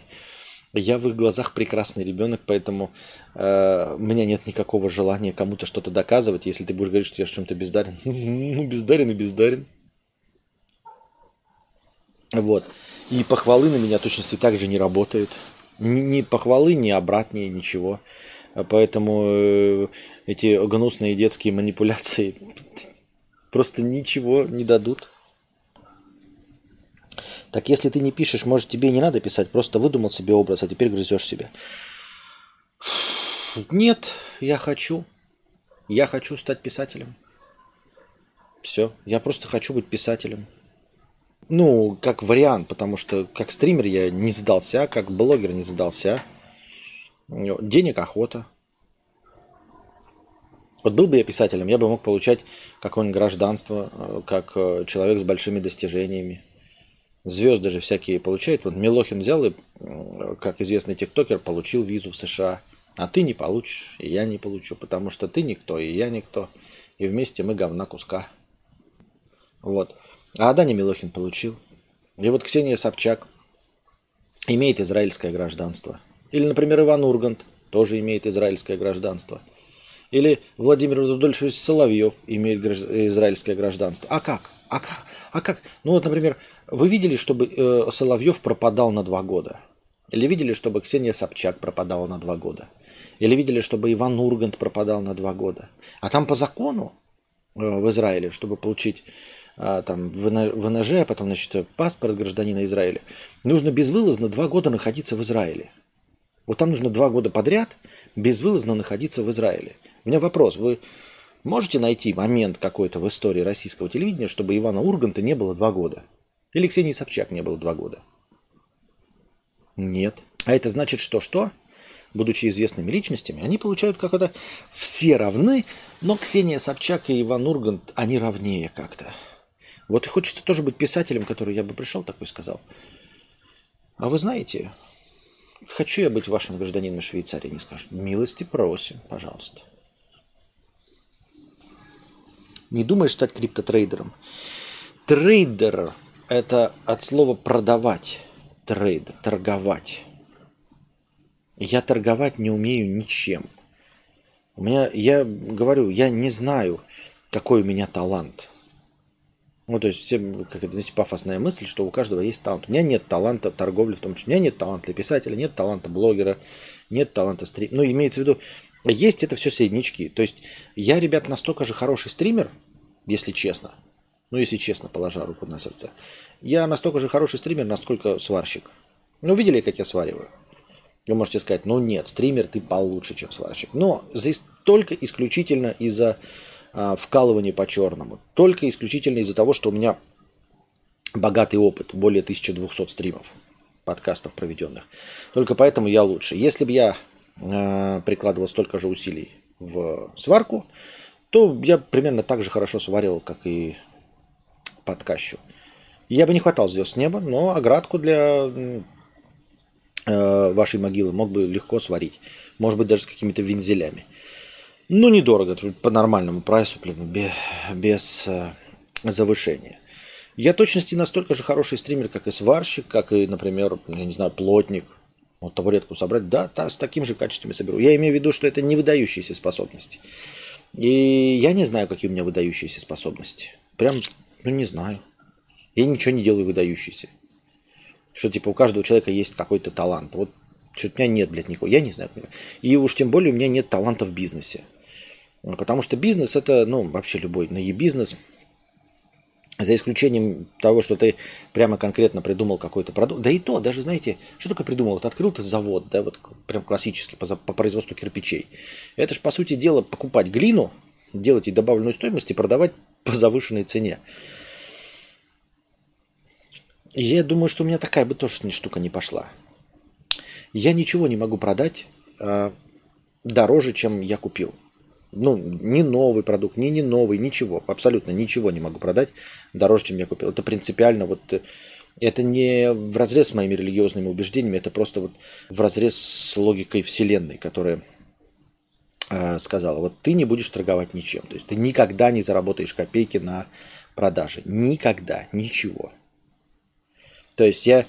Я в их глазах прекрасный ребенок, поэтому э, у меня нет никакого желания кому-то что-то доказывать. Если ты будешь говорить, что я в чем-то бездарен, ну, бездарен и бездарен. Вот. И похвалы на меня точности также не работают. Ни, похвалы, ни обратнее, ничего. Поэтому э, эти гнусные детские манипуляции просто ничего не дадут. Так если ты не пишешь, может тебе и не надо писать, просто выдумал себе образ, а теперь грызешь себя. Нет, я хочу. Я хочу стать писателем. Все, я просто хочу быть писателем. Ну, как вариант, потому что как стример я не сдался, как блогер не сдался. Денег охота. Вот был бы я писателем, я бы мог получать какое-нибудь гражданство, э, как э, человек с большими достижениями. Звезды же всякие получают. Вот Милохин взял и, как известный тиктокер, получил визу в США. А ты не получишь, и я не получу, потому что ты никто, и я никто. И вместе мы говна куска. Вот. А Даня Милохин получил. И вот Ксения Собчак имеет израильское гражданство. Или, например, Иван Ургант тоже имеет израильское гражданство. Или Владимир Рудольфович Соловьев имеет израильское гражданство. А как? А как? А как? Ну вот, например, вы видели, чтобы э, Соловьев пропадал на два года? Или видели, чтобы Ксения Собчак пропадала на два года? Или видели, чтобы Иван Ургант пропадал на два года? А там по закону э, в Израиле, чтобы получить э, там ВНЖ, а потом, значит, паспорт гражданина Израиля, нужно безвылазно два года находиться в Израиле. Вот там нужно два года подряд безвылазно находиться в Израиле. У меня вопрос. Вы можете найти момент какой-то в истории российского телевидения, чтобы Ивана Урганта не было два года? Или Ксении Собчак не было два года? Нет. А это значит, что что? Будучи известными личностями, они получают как-то все равны, но Ксения Собчак и Иван Ургант, они равнее как-то. Вот и хочется тоже быть писателем, который я бы пришел такой сказал. А вы знаете, Хочу я быть вашим гражданином Швейцарии, не скажут. Милости просим, пожалуйста. Не думаешь стать криптотрейдером? Трейдер – это от слова продавать. Trade, торговать. Я торговать не умею ничем. У меня, я говорю, я не знаю, какой у меня талант. Ну, то есть, всем, как это, знаете, пафосная мысль, что у каждого есть талант. У меня нет таланта торговли, в том числе. У меня нет таланта писателя, нет таланта блогера, нет таланта стримера. Ну, имеется в виду, есть это все среднячки. То есть, я, ребят, настолько же хороший стример, если честно. Ну, если честно, положа руку на сердце. Я настолько же хороший стример, насколько сварщик. Ну, видели, как я свариваю? Вы можете сказать, ну нет, стример ты получше, чем сварщик. Но здесь только исключительно из-за а, вкалывание по черному. Только исключительно из-за того, что у меня богатый опыт, более 1200 стримов, подкастов проведенных. Только поэтому я лучше. Если бы я прикладывал столько же усилий в сварку, то я примерно так же хорошо сварил, как и подкащу. Я бы не хватал звезд с неба, но оградку для э, вашей могилы мог бы легко сварить. Может быть, даже с какими-то вензелями. Ну, недорого, по нормальному прайсу, блин, без, без э, завышения. Я точности настолько же хороший стример, как и сварщик, как и, например, я не знаю, плотник. Вот табуретку собрать, да, та, с таким же качеством соберу. Я имею в виду, что это не выдающиеся способности. И я не знаю, какие у меня выдающиеся способности. Прям, ну не знаю. Я ничего не делаю выдающийся. Что типа у каждого человека есть какой-то талант. Вот что у меня нет, блядь, никакого. Я не знаю. И уж тем более у меня нет таланта в бизнесе. Потому что бизнес это, ну, вообще любой бизнес, за исключением того, что ты прямо конкретно придумал какой-то продукт. Да и то, даже знаете, что такое придумал? Вот открыл ты завод, да, вот прям классический по, по производству кирпичей. Это же, по сути дела, покупать глину, делать ей добавленную стоимость и продавать по завышенной цене. Я думаю, что у меня такая бы тоже штука не пошла. Я ничего не могу продать э, дороже, чем я купил. Ну, не новый продукт, не не новый, ничего. Абсолютно ничего не могу продать дороже, чем я купил. Это принципиально вот... Э, это не в разрез с моими религиозными убеждениями, это просто вот в разрез с логикой Вселенной, которая э, сказала, вот ты не будешь торговать ничем. То есть ты никогда не заработаешь копейки на продаже. Никогда, ничего. То есть я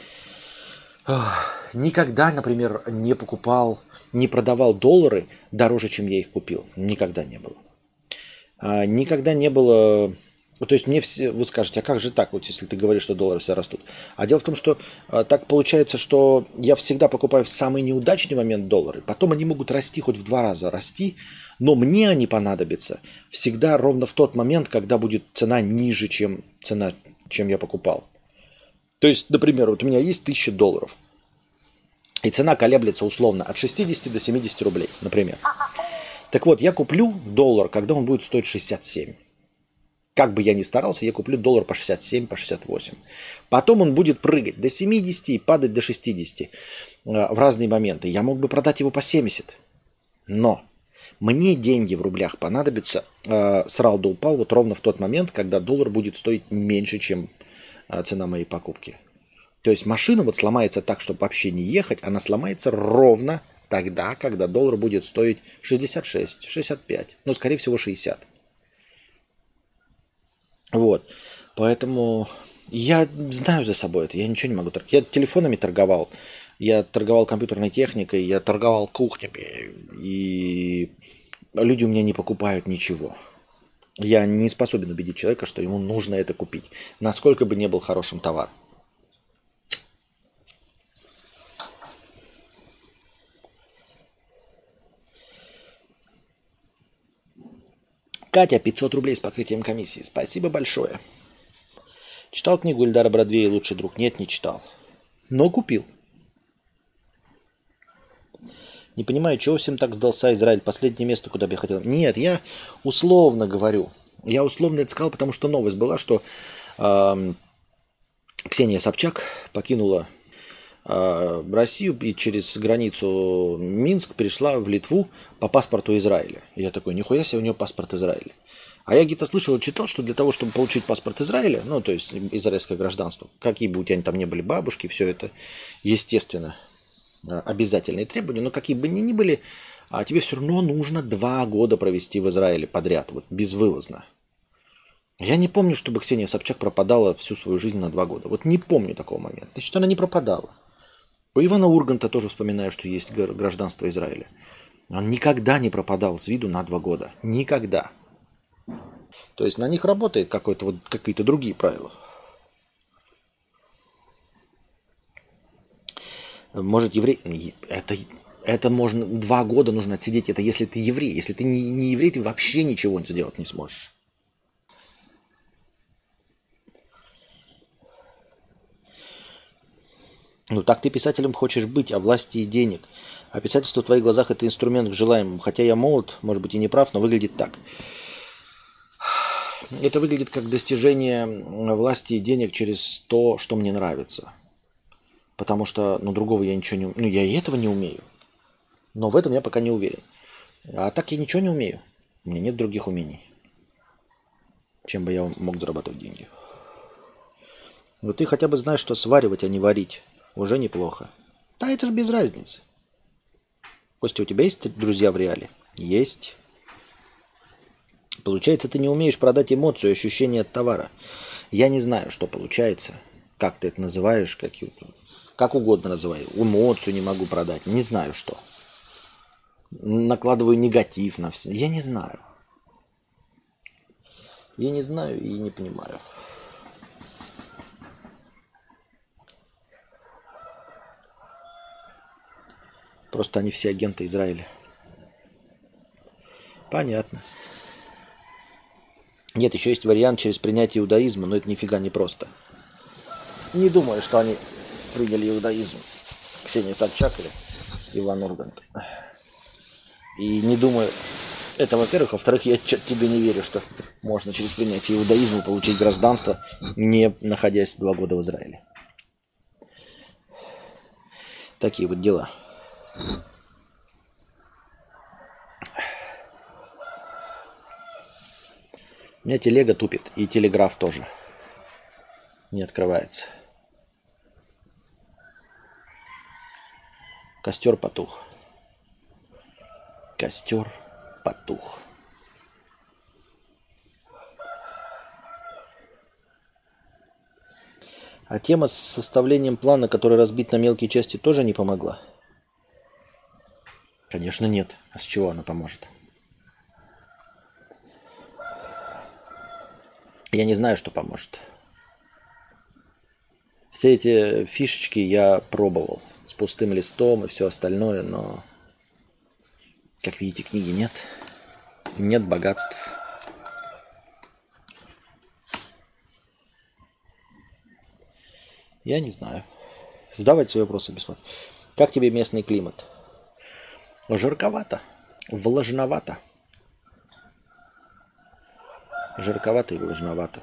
никогда, например, не покупал, не продавал доллары дороже, чем я их купил. Никогда не было. А, никогда не было... То есть мне все, вы скажете, а как же так, вот если ты говоришь, что доллары все растут? А дело в том, что а, так получается, что я всегда покупаю в самый неудачный момент доллары, потом они могут расти хоть в два раза расти, но мне они понадобятся всегда ровно в тот момент, когда будет цена ниже, чем цена, чем я покупал. То есть, например, вот у меня есть 1000 долларов. И цена колеблется условно от 60 до 70 рублей, например. Так вот, я куплю доллар, когда он будет стоить 67. Как бы я ни старался, я куплю доллар по 67, по 68. Потом он будет прыгать до 70 и падать до 60 э, в разные моменты. Я мог бы продать его по 70. Но мне деньги в рублях понадобятся. Э, Сралда упал вот ровно в тот момент, когда доллар будет стоить меньше, чем а, цена моей покупки. То есть машина вот сломается так, чтобы вообще не ехать, она сломается ровно тогда, когда доллар будет стоить 66, 65, ну, скорее всего, 60. Вот. Поэтому я знаю за собой это, я ничего не могу торговать. Я телефонами торговал, я торговал компьютерной техникой, я торговал кухнями, и люди у меня не покупают ничего. Я не способен убедить человека, что ему нужно это купить, насколько бы не был хорошим товар. Катя, 500 рублей с покрытием комиссии. Спасибо большое. Читал книгу Ильдара Бродвея «Лучший друг»? Нет, не читал. Но купил. Не понимаю, чего всем так сдался Израиль? Последнее место, куда бы я хотел. Нет, я условно говорю. Я условно это сказал, потому что новость была, что э, Ксения Собчак покинула Россию и через границу Минск перешла в Литву по паспорту Израиля. И я такой, нихуя себе, у нее паспорт Израиля. А я где-то слышал и читал, что для того, чтобы получить паспорт Израиля, ну, то есть израильское гражданство, какие бы у тебя там не были бабушки, все это, естественно, Э, обязательные требования, но какие бы ни ни были, а тебе все равно нужно два года провести в Израиле подряд, вот безвылазно. Я не помню, чтобы Ксения Собчак пропадала всю свою жизнь на два года. Вот не помню такого момента. Значит, она не пропадала. У Ивана Урганта тоже вспоминаю, что есть гражданство Израиля. Он никогда не пропадал с виду на два года. Никогда. То есть на них работает какое-то вот какие-то другие правила. Может, еврей... Это, это можно... Два года нужно отсидеть. Это если ты еврей. Если ты не, не еврей, ты вообще ничего сделать не сможешь. Ну так ты писателем хочешь быть, а власти и денег. А писательство в твоих глазах это инструмент к желаемому. Хотя я молод, может быть и не прав, но выглядит так. Это выглядит как достижение власти и денег через то, что мне нравится потому что, ну, другого я ничего не... Ну, я и этого не умею. Но в этом я пока не уверен. А так я ничего не умею. У меня нет других умений. Чем бы я мог зарабатывать деньги. Вот ты хотя бы знаешь, что сваривать, а не варить. Уже неплохо. Да это же без разницы. Костя, у тебя есть друзья в реале? Есть. Получается, ты не умеешь продать эмоцию, ощущение от товара. Я не знаю, что получается. Как ты это называешь, как как угодно называю, эмоцию не могу продать, не знаю что. Накладываю негатив на все. Я не знаю. Я не знаю и не понимаю. Просто они все агенты Израиля. Понятно. Нет, еще есть вариант через принятие иудаизма, но это нифига не просто. Не думаю, что они приняли иудаизм. Ксения Собчак или Иван Ургант. И не думаю, это во-первых. Во-вторых, я что-то тебе не верю, что можно через принятие иудаизма получить гражданство, не находясь два года в Израиле. Такие вот дела. У меня телега тупит, и телеграф тоже не открывается. Костер потух. Костер потух. А тема с составлением плана, который разбит на мелкие части, тоже не помогла? Конечно, нет. А с чего она поможет? Я не знаю, что поможет. Все эти фишечки я пробовал с пустым листом и все остальное, но, как видите, книги нет. Нет богатств. Я не знаю. Задавайте свои вопросы бесплатно. Как тебе местный климат? Жарковато, влажновато. Жарковато и влажновато.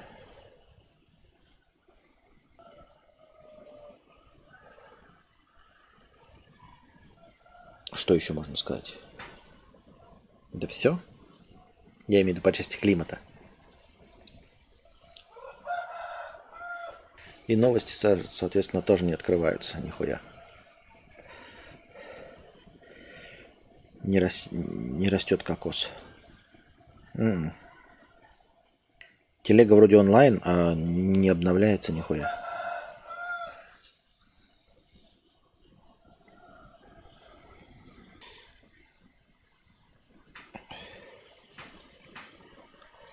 Что еще можно сказать? Да все. Я имею в виду по части климата. И новости, соответственно, тоже не открываются, нихуя. Не, рас... не растет кокос. М-м. Телега вроде онлайн, а не обновляется нихуя.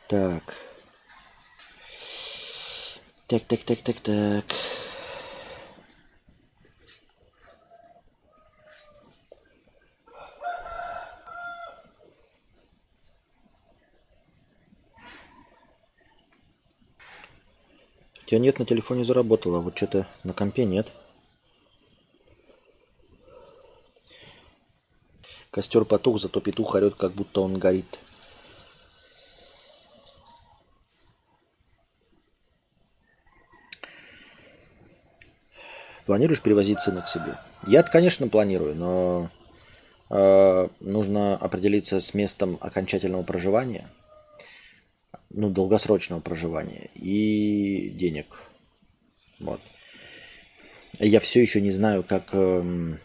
Так. Так, так, так, так, так. Тебя нет на телефоне заработало, вот что-то на компе нет. Костер потух, зато петух орет, как будто он горит. Планируешь перевозить сына к себе? Я, конечно, планирую, но э, нужно определиться с местом окончательного проживания – ну, долгосрочного проживания и денег. Вот. Я все еще не знаю, как, эм,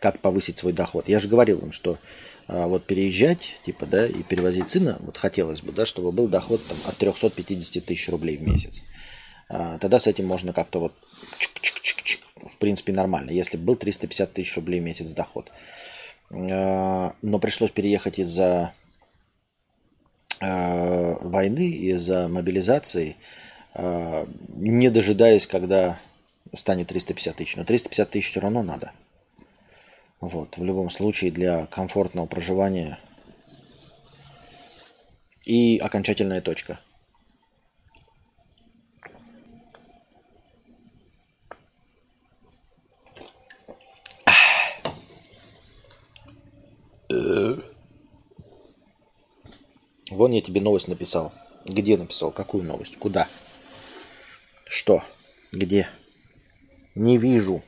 как повысить свой доход. Я же говорил им, что а, вот переезжать, типа, да, и перевозить сына, вот хотелось бы, да, чтобы был доход там, от 350 тысяч рублей в месяц. А, тогда с этим можно как-то вот в принципе нормально, если бы был 350 тысяч рублей в месяц доход. А, но пришлось переехать из-за войны, из-за мобилизации, э, не дожидаясь, когда станет 350 тысяч. Но 350 тысяч все равно надо. Вот, в любом случае для комфортного проживания и окончательная точка. Вон я тебе новость написал. Где написал? Какую новость? Куда? Что? Где? Не вижу.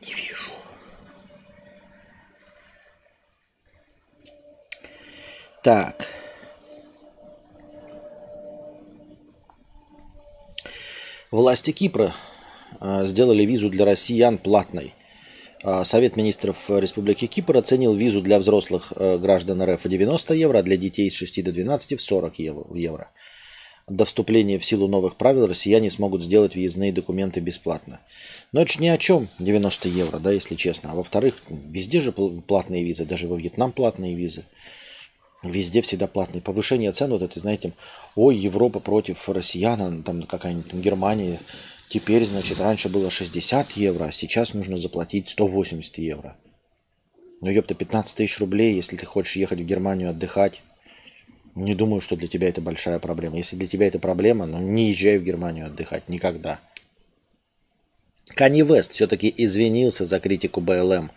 Не вижу. Так. Власти Кипра сделали визу для россиян платной. Э, Совет министров Республики Кипр оценил визу для взрослых э, граждан РФ в 90 евро, а для детей с 6 до 12 в 40 евро. До вступления в силу новых правил россияне смогут сделать въездные документы бесплатно. Но это же ни о чем 90 евро, да, если честно. А во-вторых, везде же платные визы, даже во Вьетнам платные визы. Везде всегда платный. Повышение цен, вот это, знаете, ой, Европа против россиян, там какая-нибудь там Германия. Теперь, значит, раньше было 60 евро, а сейчас нужно заплатить 180 евро. Ну, ёпта, 15 тысяч рублей, если ты хочешь ехать в Германию отдыхать. Не думаю, что для тебя это большая проблема. Если для тебя это проблема, ну не езжай в Германию отдыхать никогда. Канни Вест все-таки извинился за критику БЛМ.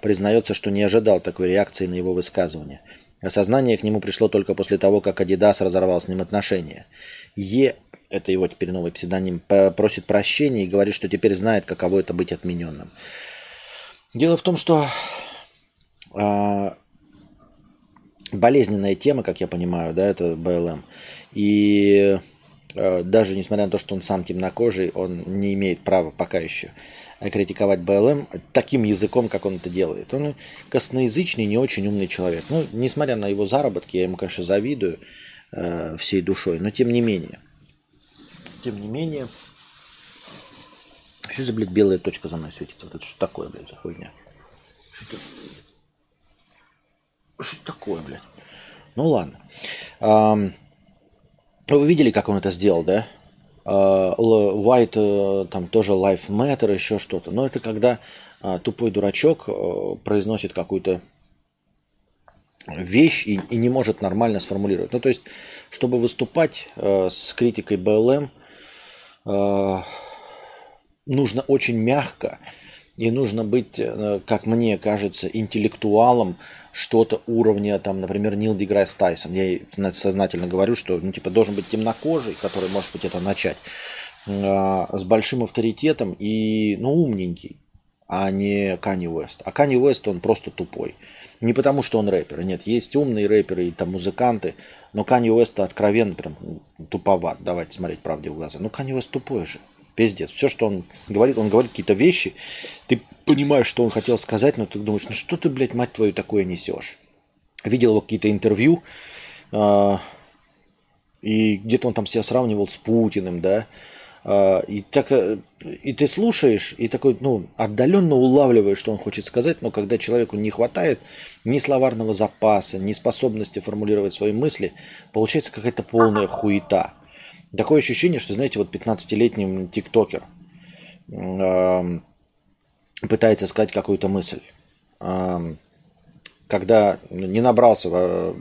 Признается, что не ожидал такой реакции на его высказывание. Осознание к нему пришло только после того, как Адидас разорвал с ним отношения. Е, это его теперь новый псевдоним, просит прощения и говорит, что теперь знает, каково это быть отмененным. Дело в том, что э, болезненная тема, как я понимаю, да, это БЛМ. И э, даже несмотря на то, что он сам темнокожий, он не имеет права пока еще критиковать БЛМ таким языком, как он это делает. Он косноязычный, не очень умный человек. Ну, несмотря на его заработки, я ему, конечно, завидую э, всей душой, но тем не менее. Тем не менее. Что за, блядь, белая точка за мной светится? Вот это что такое, блядь, за хуйня? Что, что такое, блядь? Ну ладно. Вы видели, как он это сделал, да? Uh, White, uh, там тоже Life Matter, еще что-то. Но это когда uh, тупой дурачок произносит какую-то вещь и, и не может нормально сформулировать. Ну, то есть, чтобы выступать с критикой БЛМ, нужно очень мягко и нужно быть, как мне кажется, интеллектуалом, что-то уровня, там, например, Нил Деграсс Тайсон. Я сознательно говорю, что, ну, типа, должен быть темнокожий, который может быть это начать, э, с большим авторитетом и, ну, умненький, а не Канни Уэст. А Канни Уэст, он просто тупой. Не потому, что он рэпер. Нет, есть умные рэперы и там музыканты, но Канни Уэст откровенно прям туповат. Давайте смотреть правде в глаза. Ну, Канни Уэст тупой же. Пиздец. Все, что он говорит, он говорит какие-то вещи, ты понимаешь, что он хотел сказать, но ты думаешь, ну что ты, блядь, мать твою, такое несешь? Видел его какие-то интервью, э, и где-то он там себя сравнивал с Путиным, да, и, так, э, и ты слушаешь, и такой, ну, отдаленно улавливаешь, что он хочет сказать, но когда человеку не хватает ни словарного запаса, ни способности формулировать свои мысли, получается какая-то полная хуета – Такое ощущение, что, знаете, вот 15-летний тиктокер э, пытается сказать какую-то мысль. Э, когда не набрался э,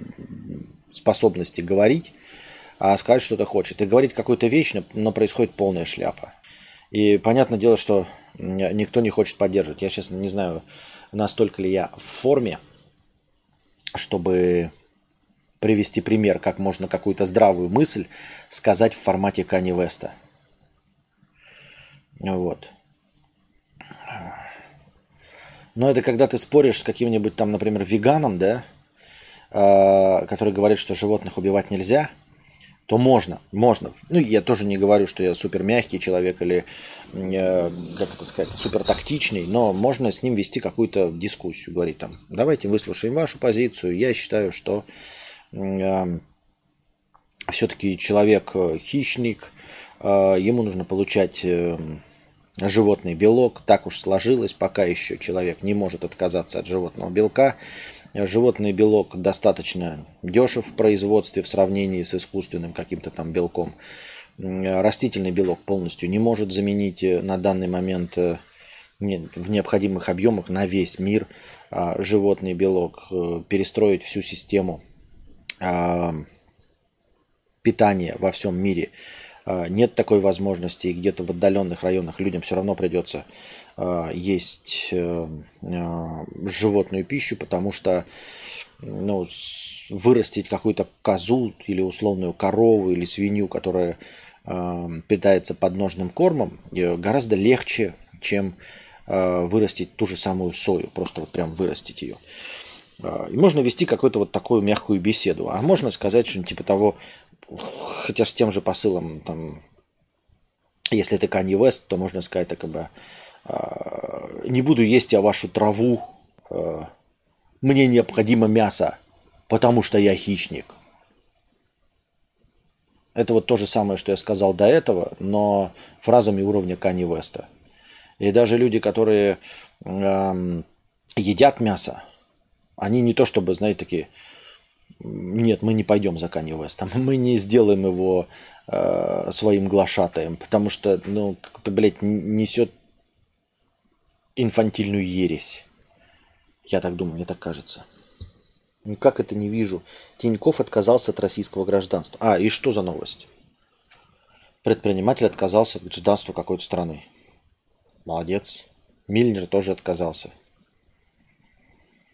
способности говорить, а сказать что-то хочет. И говорит какую-то вещь, но происходит полная шляпа. И понятное дело, что никто не хочет поддерживать. Я, честно, не знаю, настолько ли я в форме, чтобы привести пример, как можно какую-то здравую мысль сказать в формате Кани Веста. Вот. Но это когда ты споришь с каким-нибудь там, например, веганом, да, э, который говорит, что животных убивать нельзя, то можно, можно. Ну, я тоже не говорю, что я супер мягкий человек или, э, как это сказать, супер тактичный, но можно с ним вести какую-то дискуссию, говорить там, давайте выслушаем вашу позицию, я считаю, что все-таки человек э, хищник, э, ему нужно получать э, животный белок. Так уж сложилось, пока еще человек не может отказаться от животного белка. Животный белок достаточно дешев в производстве в сравнении с искусственным каким-то там белком. Растительный белок полностью не может заменить на данный момент в необходимых объемах на весь мир а животный белок, перестроить всю систему питания во всем мире. А, нет такой возможности, и где-то в отдаленных районах людям все равно придется а, есть э, а, животную пищу, потому что ну, вырастить какую-то козу или условную корову или свинью, которая питается подножным кормом, гораздо легче, чем вырастить ту же самую сою, просто вот прям вырастить ее. И можно вести какую-то вот такую мягкую беседу. А можно сказать что-нибудь типа того, хотя с тем же посылом, там, если это Kanye West, то можно сказать так как бы, «А, не буду есть я вашу траву, а, мне необходимо мясо, потому что я хищник. Это вот то же самое, что я сказал до этого, но фразами уровня Кани Веста. И даже люди, которые эм, едят мясо, они не то чтобы, знаете, такие, нет, мы не пойдем за Канье Вестом, мы не сделаем его э, своим глашатаем, потому что, ну, как-то, блядь, несет инфантильную ересь. Я так думаю, мне так кажется. Никак это не вижу. Тиньков отказался от российского гражданства. А, и что за новость? Предприниматель отказался от гражданства какой-то страны. Молодец. Мильнер тоже отказался.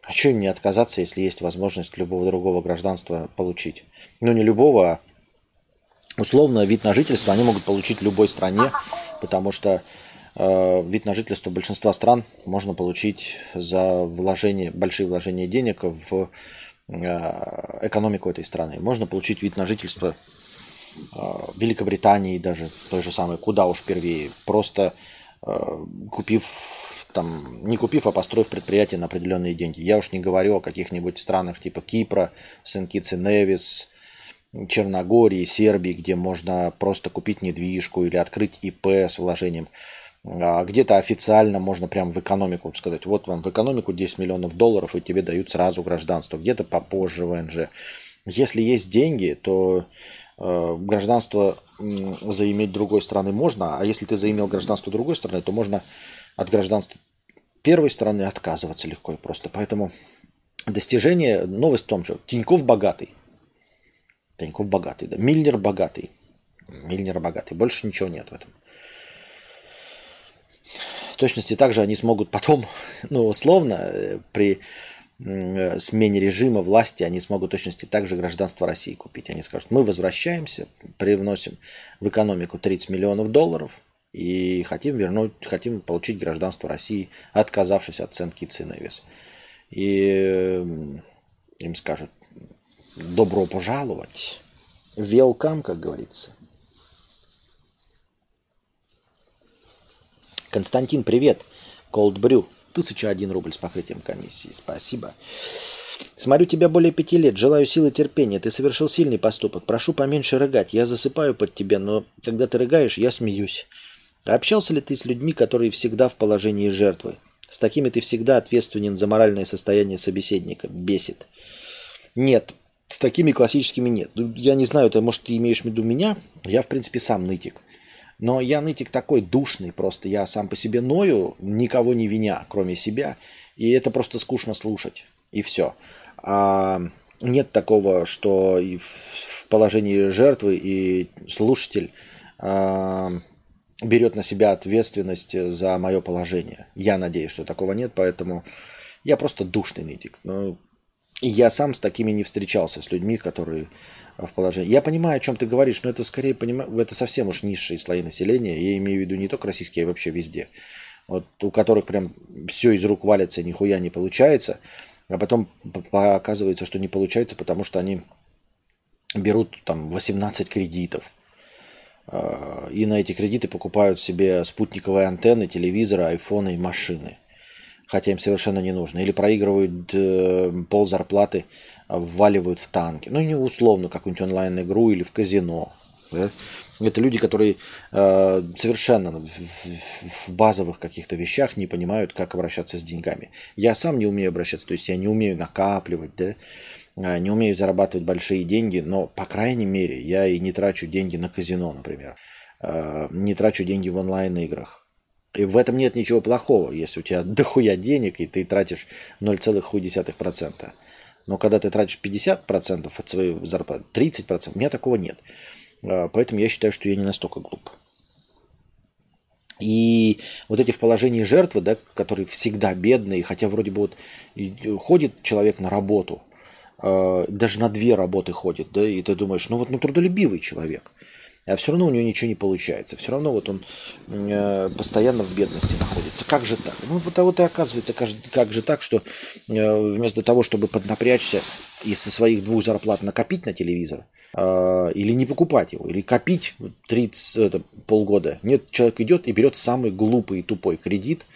А что им не отказаться, если есть возможность любого другого гражданства получить? Ну, не любого, а условно вид на жительство они могут получить в любой стране, потому что вид на жительство большинства стран можно получить за вложение, большие вложения денег в э, экономику этой страны. Можно получить вид на жительство э, Великобритании даже, той же самой, куда уж первее, просто э, купив там, не купив, а построив предприятие на определенные деньги. Я уж не говорю о каких-нибудь странах типа Кипра, Сен-Китс Невис, Черногории, Сербии, где можно просто купить недвижку или открыть ИП с вложением. А где-то официально можно прям в экономику сказать, вот вам в экономику 10 миллионов долларов, и тебе дают сразу гражданство. Где-то попозже ВНЖ. Если есть деньги, то э, гражданство заиметь другой страны можно, а если ты заимел гражданство другой страны, то можно от гражданства первой страны отказываться легко и просто. Поэтому достижение, новость в том, что Тиньков богатый. Тиньков богатый, да. Мильнер богатый. Мильнер богатый. Больше ничего нет в этом. В точности также они смогут потом, ну, условно, э, при смене режима власти они смогут точности также гражданство России купить. Они скажут, мы возвращаемся, привносим в экономику 30 миллионов долларов, и хотим вернуть, хотим получить гражданство России, отказавшись от ценки цены вес. И им скажут, добро пожаловать, welcome, как говорится. Константин, привет. Cold Brew. 1001 рубль с покрытием комиссии. Спасибо. Смотрю тебя более пяти лет, желаю силы терпения. Ты совершил сильный поступок. Прошу поменьше рыгать. Я засыпаю под тебя, но когда ты рыгаешь, я смеюсь. Общался ли ты с людьми, которые всегда в положении жертвы? С такими ты всегда ответственен за моральное состояние собеседника. Бесит. Нет, с такими классическими нет. Ну, я не знаю, ты, может, ты имеешь в виду меня? Я, в принципе, сам нытик. Но я нытик такой душный просто. Я сам по себе ною, никого не виня, кроме себя. И это просто скучно слушать. И все. А нет такого, что и в положении жертвы и слушатель а, берет на себя ответственность за мое положение. Я надеюсь, что такого нет, поэтому я просто душный нытик. Но и я сам с такими не встречался, с людьми, которые в положении. Я понимаю, о чем ты говоришь, но это скорее понимаю, это совсем уж низшие слои населения. Я имею в виду не только российские, а вообще везде. Вот у которых прям все из рук валится, нихуя не получается, а потом оказывается, что не получается, потому что они берут там 18 кредитов а, и на эти кредиты покупают себе спутниковые антенны, телевизоры, айфоны и машины. Хотя им совершенно не нужно. Или проигрывают э, пол зарплаты, вваливают в танки. Ну, не условно, какую-нибудь онлайн-игру или в казино. Да? Это люди, которые э, совершенно в, в, в базовых каких-то вещах не понимают, как обращаться с деньгами. Я сам не умею обращаться, то есть я не умею накапливать, да, а, не умею зарабатывать большие деньги, но, по крайней мере, я и не трачу деньги на казино, например. А, не трачу деньги в онлайн-играх. И в этом нет ничего плохого, если у тебя дохуя денег, и ты тратишь 0,1%. Но когда ты тратишь 50% от своей зарплаты, 30%, у меня такого нет. А, поэтому я считаю, что я не настолько глуп. И вот эти в положении жертвы, да, которые всегда бедные, хотя вроде бы вот ходит человек на работу – Э, даже на две работы ходит, да, и ты думаешь, ну вот, ну трудолюбивый человек, а все равно у него ничего не получается, все равно вот он э, постоянно в бедности находится. Как же так? Ну вот, а вот и оказывается, как, как же так, что э, вместо того, чтобы поднапрячься и со своих двух зарплат накопить на телевизор, э, или не покупать его, или копить 30, это, полгода, нет, человек идет и берет самый глупый и тупой кредит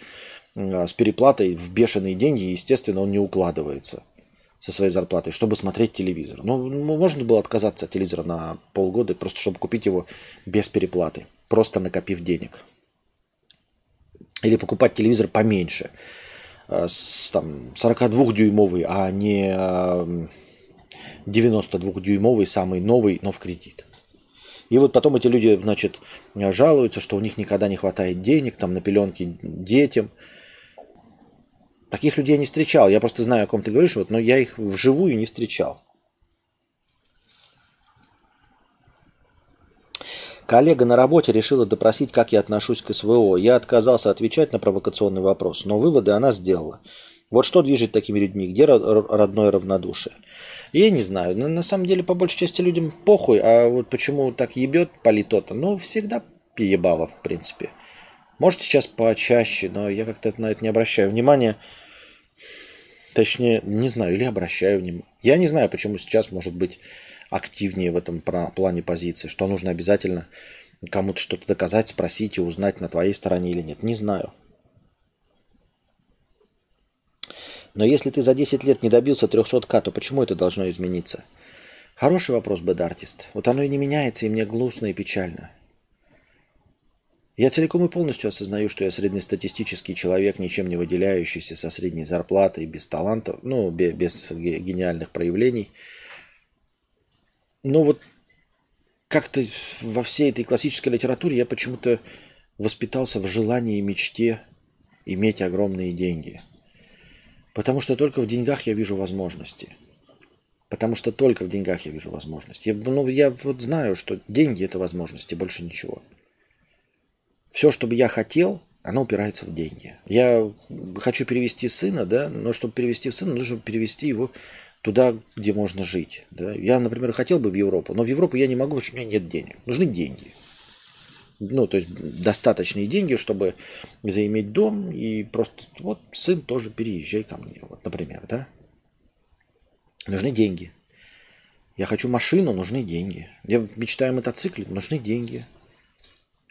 э, с переплатой в бешеные деньги, и, естественно, он не укладывается со своей зарплатой, чтобы смотреть телевизор. Ну, можно было отказаться от телевизора на полгода, просто чтобы купить его без переплаты, просто накопив денег. Или покупать телевизор поменьше, э, с, там, 42-дюймовый, а не 92-дюймовый, самый новый, но в кредит. И вот потом эти люди, значит, жалуются, что у них никогда не хватает денег там на пеленки детям. Таких людей я не встречал. Я просто знаю, о ком ты говоришь, вот, но я их вживую не встречал. Коллега на работе решила допросить, как я отношусь к СВО. Я отказался отвечать на провокационный вопрос, но выводы она сделала. Вот что движет такими людьми? Где родное равнодушие? Я не знаю. На самом деле, по большей части людям похуй. А вот почему так ебет политота? Ну, всегда ебало, в принципе. Может, сейчас почаще, но я как-то на это не обращаю внимания. Точнее, не знаю, или обращаю внимание. Я не знаю, почему сейчас может быть активнее в этом плане позиции, что нужно обязательно кому-то что-то доказать, спросить и узнать, на твоей стороне или нет. Не знаю. Но если ты за 10 лет не добился 300к, то почему это должно измениться? Хороший вопрос, бэдартист. Вот оно и не меняется, и мне грустно и печально. Я целиком и полностью осознаю, что я среднестатистический человек, ничем не выделяющийся, со средней зарплатой, без талантов, ну, без гениальных проявлений – но вот как-то во всей этой классической литературе я почему-то воспитался в желании и мечте иметь огромные деньги. Потому что только в деньгах я вижу возможности. Потому что только в деньгах я вижу возможности. Я, ну, я вот знаю, что деньги – это возможности, больше ничего. Все, что бы я хотел, оно упирается в деньги. Я хочу перевести сына, да, но чтобы перевести сына, нужно перевести его туда, где можно жить. Да? Я, например, хотел бы в Европу, но в Европу я не могу, потому что у меня нет денег. Нужны деньги. Ну, то есть достаточные деньги, чтобы заиметь дом и просто вот сын тоже переезжай ко мне, вот, например, да? Нужны деньги. Я хочу машину, нужны деньги. Я мечтаю о мотоцикле, нужны деньги.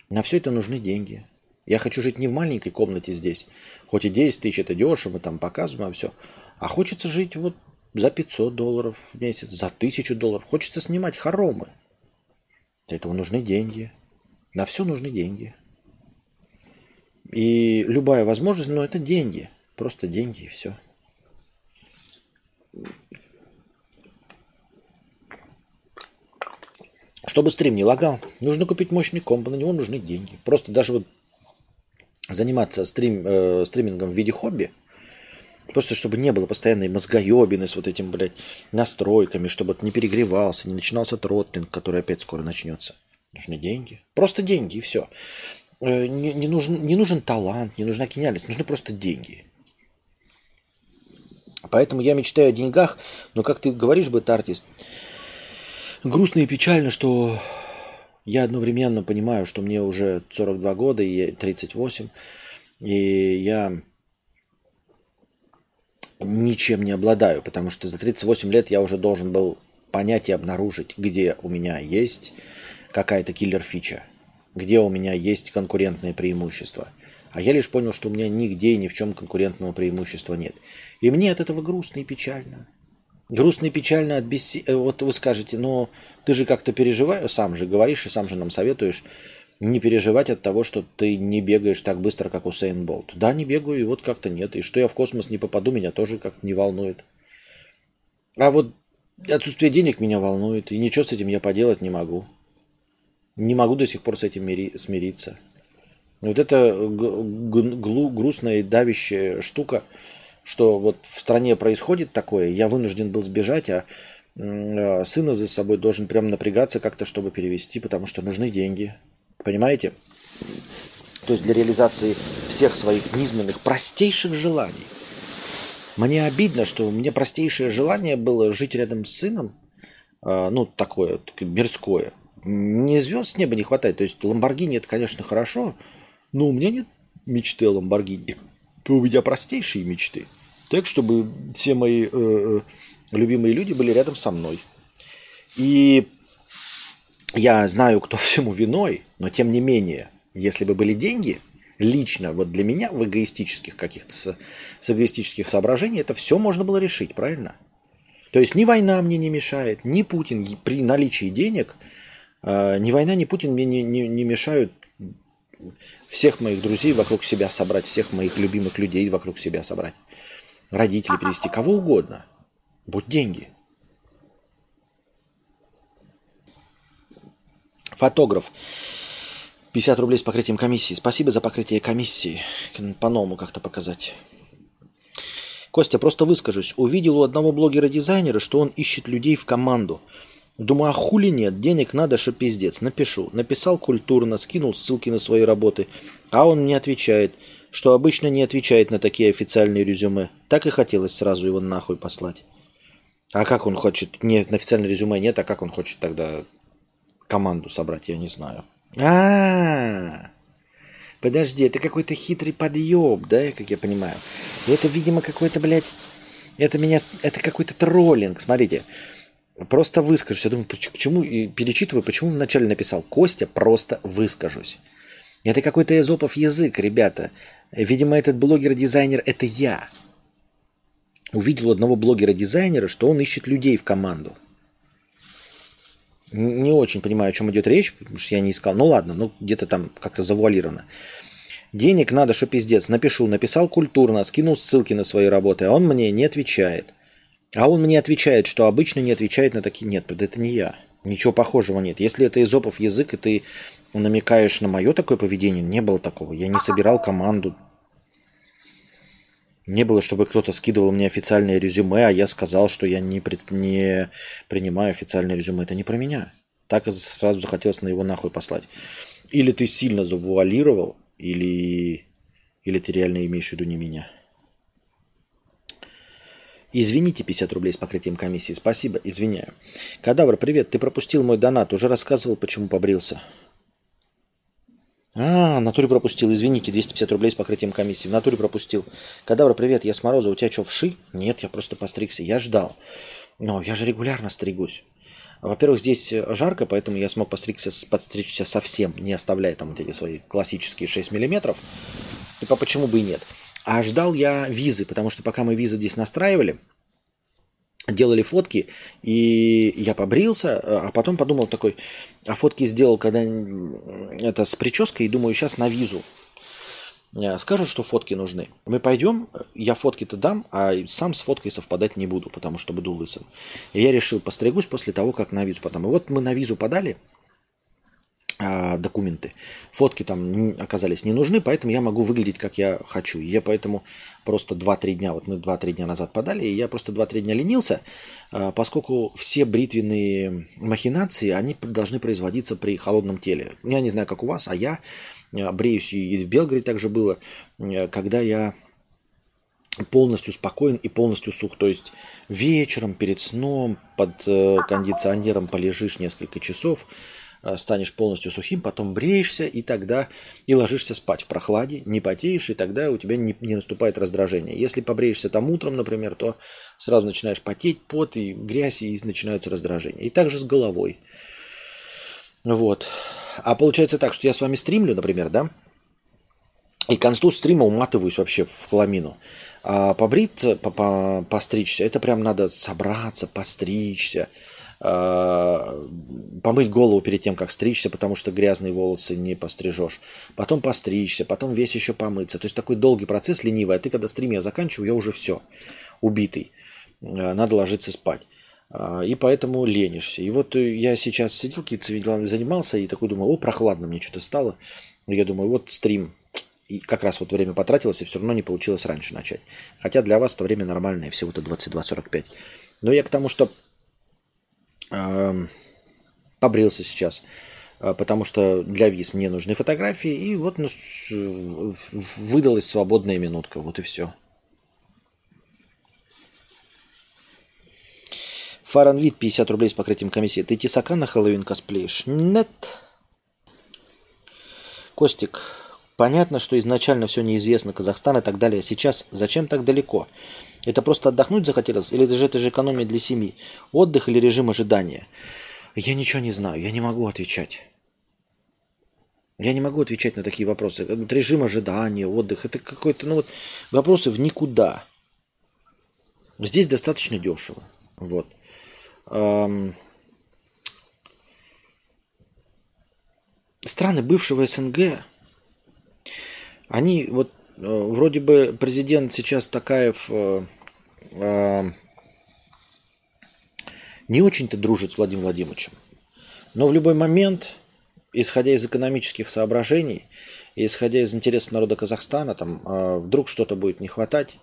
На все это нужны деньги. Я хочу жить не в маленькой комнате здесь. Хоть и 10 тысяч это дешево, там показываем, а все. А хочется жить вот за 500 долларов в месяц, за 1000 долларов. Хочется снимать хоромы. Для этого нужны деньги. На все нужны деньги. И любая возможность, ну это деньги. Просто деньги и все. Чтобы стрим не лагал, нужно купить мощный комп, на него нужны деньги. Просто даже вот заниматься стрим, э, стримингом в виде хобби – Просто чтобы не было постоянной мозгоебины с вот этим, блядь, настройками, чтобы не перегревался, не начинался тротлинг, который опять скоро начнется. Нужны деньги. Просто деньги и все. Э, не, не, нужен, не нужен талант, не нужна гениальность, нужны просто деньги. Поэтому я мечтаю о деньгах, но как ты говоришь, бэт-артист, грустно и печально, что я одновременно понимаю, что мне уже 42 года и 38, и я ничем не обладаю, потому что за 38 лет я уже должен был понять и обнаружить, где у меня есть какая-то киллер-фича, где у меня есть конкурентное преимущество. А я лишь понял, что у меня нигде и ни в чем конкурентного преимущества нет. И мне от этого грустно и печально. Грустно и печально от бессилия. Э, вот вы скажете, но ты же как-то переживаешь, сам же говоришь и сам же нам советуешь не переживать от того, что ты не бегаешь так быстро, как Усейн Болт. Да, не бегаю, и вот как-то нет. И что я в космос не попаду, меня тоже как-то не волнует. А вот отсутствие денег меня волнует, и ничего с этим я поделать не могу. Не могу до сих пор с этим смириться. Вот это грустная и давящая штука, что вот в стране происходит такое, я вынужден был сбежать, а сына за собой должен прям напрягаться как-то, чтобы перевести, потому что нужны деньги. Понимаете? То есть для реализации всех своих низменных, простейших желаний. Мне обидно, что у меня простейшее желание было жить рядом с сыном, а, ну, такое мирское. Не звезд с неба не хватает. То есть Ламборгини это, конечно, хорошо, но у меня нет мечты о Ламборгини. У меня простейшие мечты. Так, чтобы все мои э, э любимые люди были рядом со мной. И я знаю, кто всему виной, но тем не менее, если бы были деньги, лично вот для меня в эгоистических каких-то с, эгоистических соображений это все можно было решить, правильно? То есть ни война мне не мешает, ни Путин при наличии денег, э, ни война, ни Путин мне не, не, не мешают всех моих друзей вокруг себя собрать, всех моих любимых людей вокруг себя собрать, Родители привести, кого угодно. Будь деньги. Фотограф. 50 рублей с покрытием комиссии. Спасибо за покрытие комиссии. По-новому как-то показать. Костя, просто выскажусь. Увидел у одного блогера-дизайнера, что он ищет людей в команду. Думаю, а хули нет, денег надо, что пиздец. Напишу. Написал культурно, скинул ссылки на свои работы. А он мне отвечает – что обычно не отвечает на такие официальные резюме. Так и хотелось сразу его нахуй послать. А как он хочет? Нет, на официальное резюме нет, а как он хочет тогда команду собрать, я не знаю. А, -а, -а. подожди, это какой-то хитрый подъеб, да, как я понимаю. Это, видимо, какой-то, блядь, это меня, это какой-то троллинг, смотрите. Просто выскажусь. Я думаю, к чему, и перечитываю, почему вначале написал Костя, просто выскажусь. Это какой-то эзопов язык, ребята. Видимо, этот блогер-дизайнер – это я. Увидел одного блогера-дизайнера, что он ищет людей в команду – не очень понимаю, о чем идет речь, потому что я не искал. Ну ладно, ну где-то там как-то завуалировано. Денег надо, что пиздец. Напишу, написал культурно, скинул ссылки на свои работы, а он мне не отвечает. А он мне отвечает, что обычно не отвечает на такие... Нет, это не я. Ничего похожего нет. Если это изопов язык, и ты намекаешь на мое такое поведение, не было такого. Я не собирал команду. Не было, чтобы кто-то скидывал мне официальное резюме, а я сказал, что я не, при... не принимаю официальное резюме. Это не про меня. Так и сразу захотелось на его нахуй послать. Или ты сильно завуалировал, или, или ты реально имеешь в виду не меня. Извините, 50 рублей с покрытием комиссии. Спасибо, извиняю. Кадавр, привет. Ты пропустил мой донат. Уже рассказывал, почему побрился. А, в натуре пропустил, извините, 250 рублей с покрытием комиссии. В натуре пропустил. Кадавра, привет, я с Мороза. У тебя что, вши? Нет, я просто постригся. Я ждал. Но я же регулярно стригусь. Во-первых, здесь жарко, поэтому я смог постригся, подстричься совсем, не оставляя там вот эти свои классические 6 миллиметров. Типа, почему бы и нет. А ждал я визы, потому что пока мы визы здесь настраивали, делали фотки, и я побрился, а потом подумал такой, а фотки сделал, когда это с прической, и думаю, сейчас на визу. Скажу, что фотки нужны. Мы пойдем, я фотки-то дам, а сам с фоткой совпадать не буду, потому что буду лысым. И я решил, постригусь после того, как на визу подам. И вот мы на визу подали, а, документы. Фотки там оказались не нужны, поэтому я могу выглядеть, как я хочу. я поэтому просто 2-3 дня, вот мы 2-3 дня назад подали, и я просто 2-3 дня ленился, а, поскольку все бритвенные махинации, они должны производиться при холодном теле. Я не знаю, как у вас, а я а, бреюсь, и в Белгороде также было, когда я полностью спокоен и полностью сух. То есть вечером перед сном под э, кондиционером полежишь несколько часов, Э, станешь полностью сухим, потом бреешься и тогда и ложишься спать в прохладе, не потеешь, и тогда у тебя не, не наступает раздражение. Если побреешься там утром, например, то сразу начинаешь потеть, пот и грязь, и начинаются раздражения. И также с головой. Вот. А получается так, что я с вами стримлю, например, да? И к концу стрима уматываюсь вообще в хламину. А побриться, постричься, это прям надо собраться, постричься, Э, помыть голову перед тем, как стричься, потому что грязные волосы не пострижешь. Потом постричься, потом весь еще помыться. То есть такой долгий процесс ленивый. А ты когда стрим я заканчиваю, я уже все, убитый. Э, надо ложиться спать. Э, и поэтому ленишься. И вот я сейчас сидел, какие-то делами занимался, и такой думаю, о, прохладно мне что-то стало. Я думаю, вот стрим, и как раз вот время потратилось, и все равно не получилось раньше начать. Хотя для вас это время нормальное, всего-то 22.45. Но я к тому, что побрился сейчас, а, потому что для виз мне нужны фотографии, и вот ну, выдалась свободная минутка, вот и все. Фаранвид 50 рублей с покрытием комиссии. Ты тесака на Хэллоуин косплеишь? Нет. Костик, понятно, что изначально все неизвестно, Казахстан и так далее. Сейчас зачем так далеко? Это просто отдохнуть захотелось? Или же это же экономия для семьи? Отдых или режим ожидания? Я ничего не знаю, я не могу отвечать. Я не могу отвечать на такие вопросы. Вот режим ожидания, отдых, это какой-то, ну вот, вопросы в никуда. Здесь достаточно дешево. Вот. Страны бывшего СНГ, они вот Э, вроде бы президент сейчас Такаев э, э, не очень-то дружит с Владимиром Владимировичем. Но в любой момент исходя из экономических соображений, исходя из интересов народа Казахстана, там вдруг что-то будет не хватать,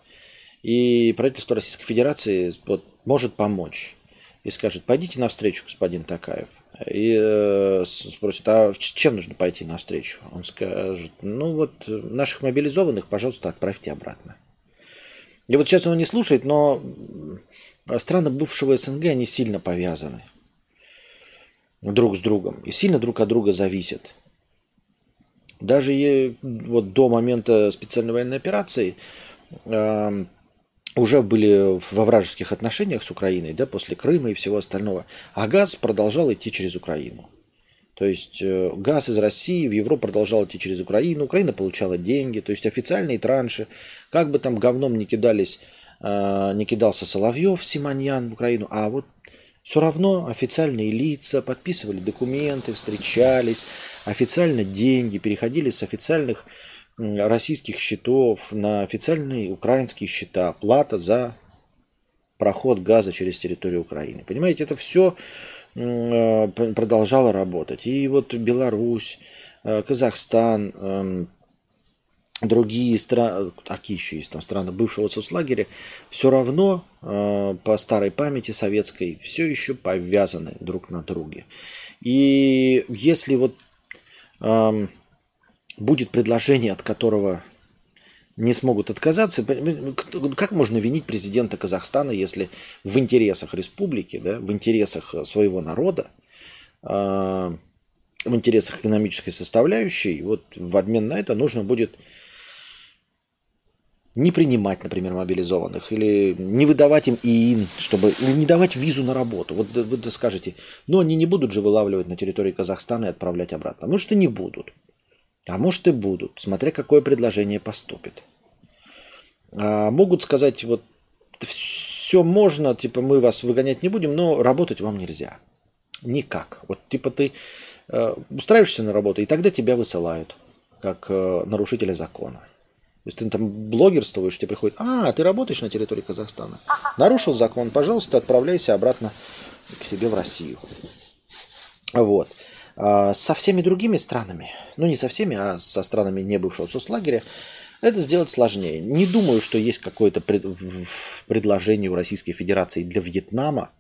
и правительство Российской Федерации вот, может помочь и скажет, пойдите навстречу, господин Такаев. И э, спросит, а чем нужно пойти навстречу? Он скажет, ну вот наших мобилизованных, пожалуйста, отправьте обратно. И вот сейчас он не слушает, но страны бывшего СНГ, они сильно повязаны друг с другом и сильно друг от друга зависят. Даже вот до момента специальной военной операции э, уже были во вражеских отношениях с Украиной, да, после Крыма и всего остального, а газ продолжал идти через Украину. То есть э, газ из России в Европу продолжал идти через Украину, Украина получала деньги, то есть официальные транши, как бы там говном не кидались, э, не кидался Соловьев, Симоньян в Украину, а вот все равно официальные лица подписывали документы, встречались, официально деньги переходили с официальных российских счетов на официальные украинские счета, плата за проход газа через территорию Украины. Понимаете, это все продолжало работать. И вот Беларусь, э, Казахстан, эм, другие страны, какие еще есть там страны бывшего соцлагеря, все равно э, по старой памяти советской все еще повязаны друг на друге. И если вот эм, будет предложение, от которого не смогут отказаться. Как можно винить президента Казахстана, если в интересах республики, да, в интересах своего народа, а, в интересах экономической составляющей, вот в обмен на это нужно будет не принимать, например, мобилизованных, или не выдавать им ИИН, чтобы, или не давать визу на работу. Вот вы скажете, но они не будут же вылавливать на территории Казахстана и отправлять обратно. Ну что не будут. А может и будут, смотря какое предложение поступит. А могут сказать, вот все можно, типа мы вас выгонять не будем, но работать вам нельзя. Никак. Вот типа ты э, устраиваешься на работу, и тогда тебя высылают как э, нарушителя закона. То есть ты там блогерствуешь, тебе приходит, а, ты работаешь на территории Казахстана. Нарушил закон, пожалуйста, отправляйся обратно к себе в Россию. Вот. А, со всеми другими странами, ну не со всеми, а со странами не бывшего соцлагеря, это сделать сложнее. Не думаю, что есть какое-то пред... предложение у Российской Федерации для Вьетнама,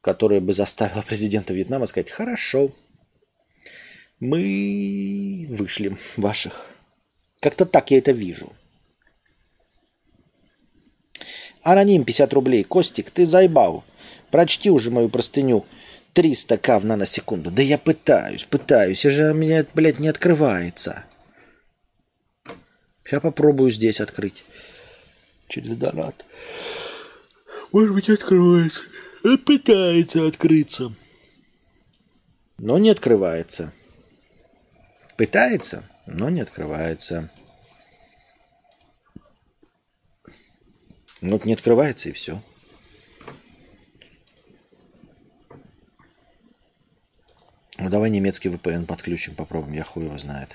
которое бы заставило президента Вьетнама сказать, хорошо, мы вышли ваших. Как-то так я это вижу. Аноним 50 рублей. Костик, ты заебал. Прочти уже мою простыню 300 к в наносекунду. Да я пытаюсь, пытаюсь. И же у меня, блядь, не открывается. Сейчас попробую здесь открыть. Через донат. Может быть, откроется. Пытается открыться. Но не открывается. Пытается, но не открывается. Ну, не открывается и все. Ну давай немецкий VPN подключим, попробуем, я хуй его знает.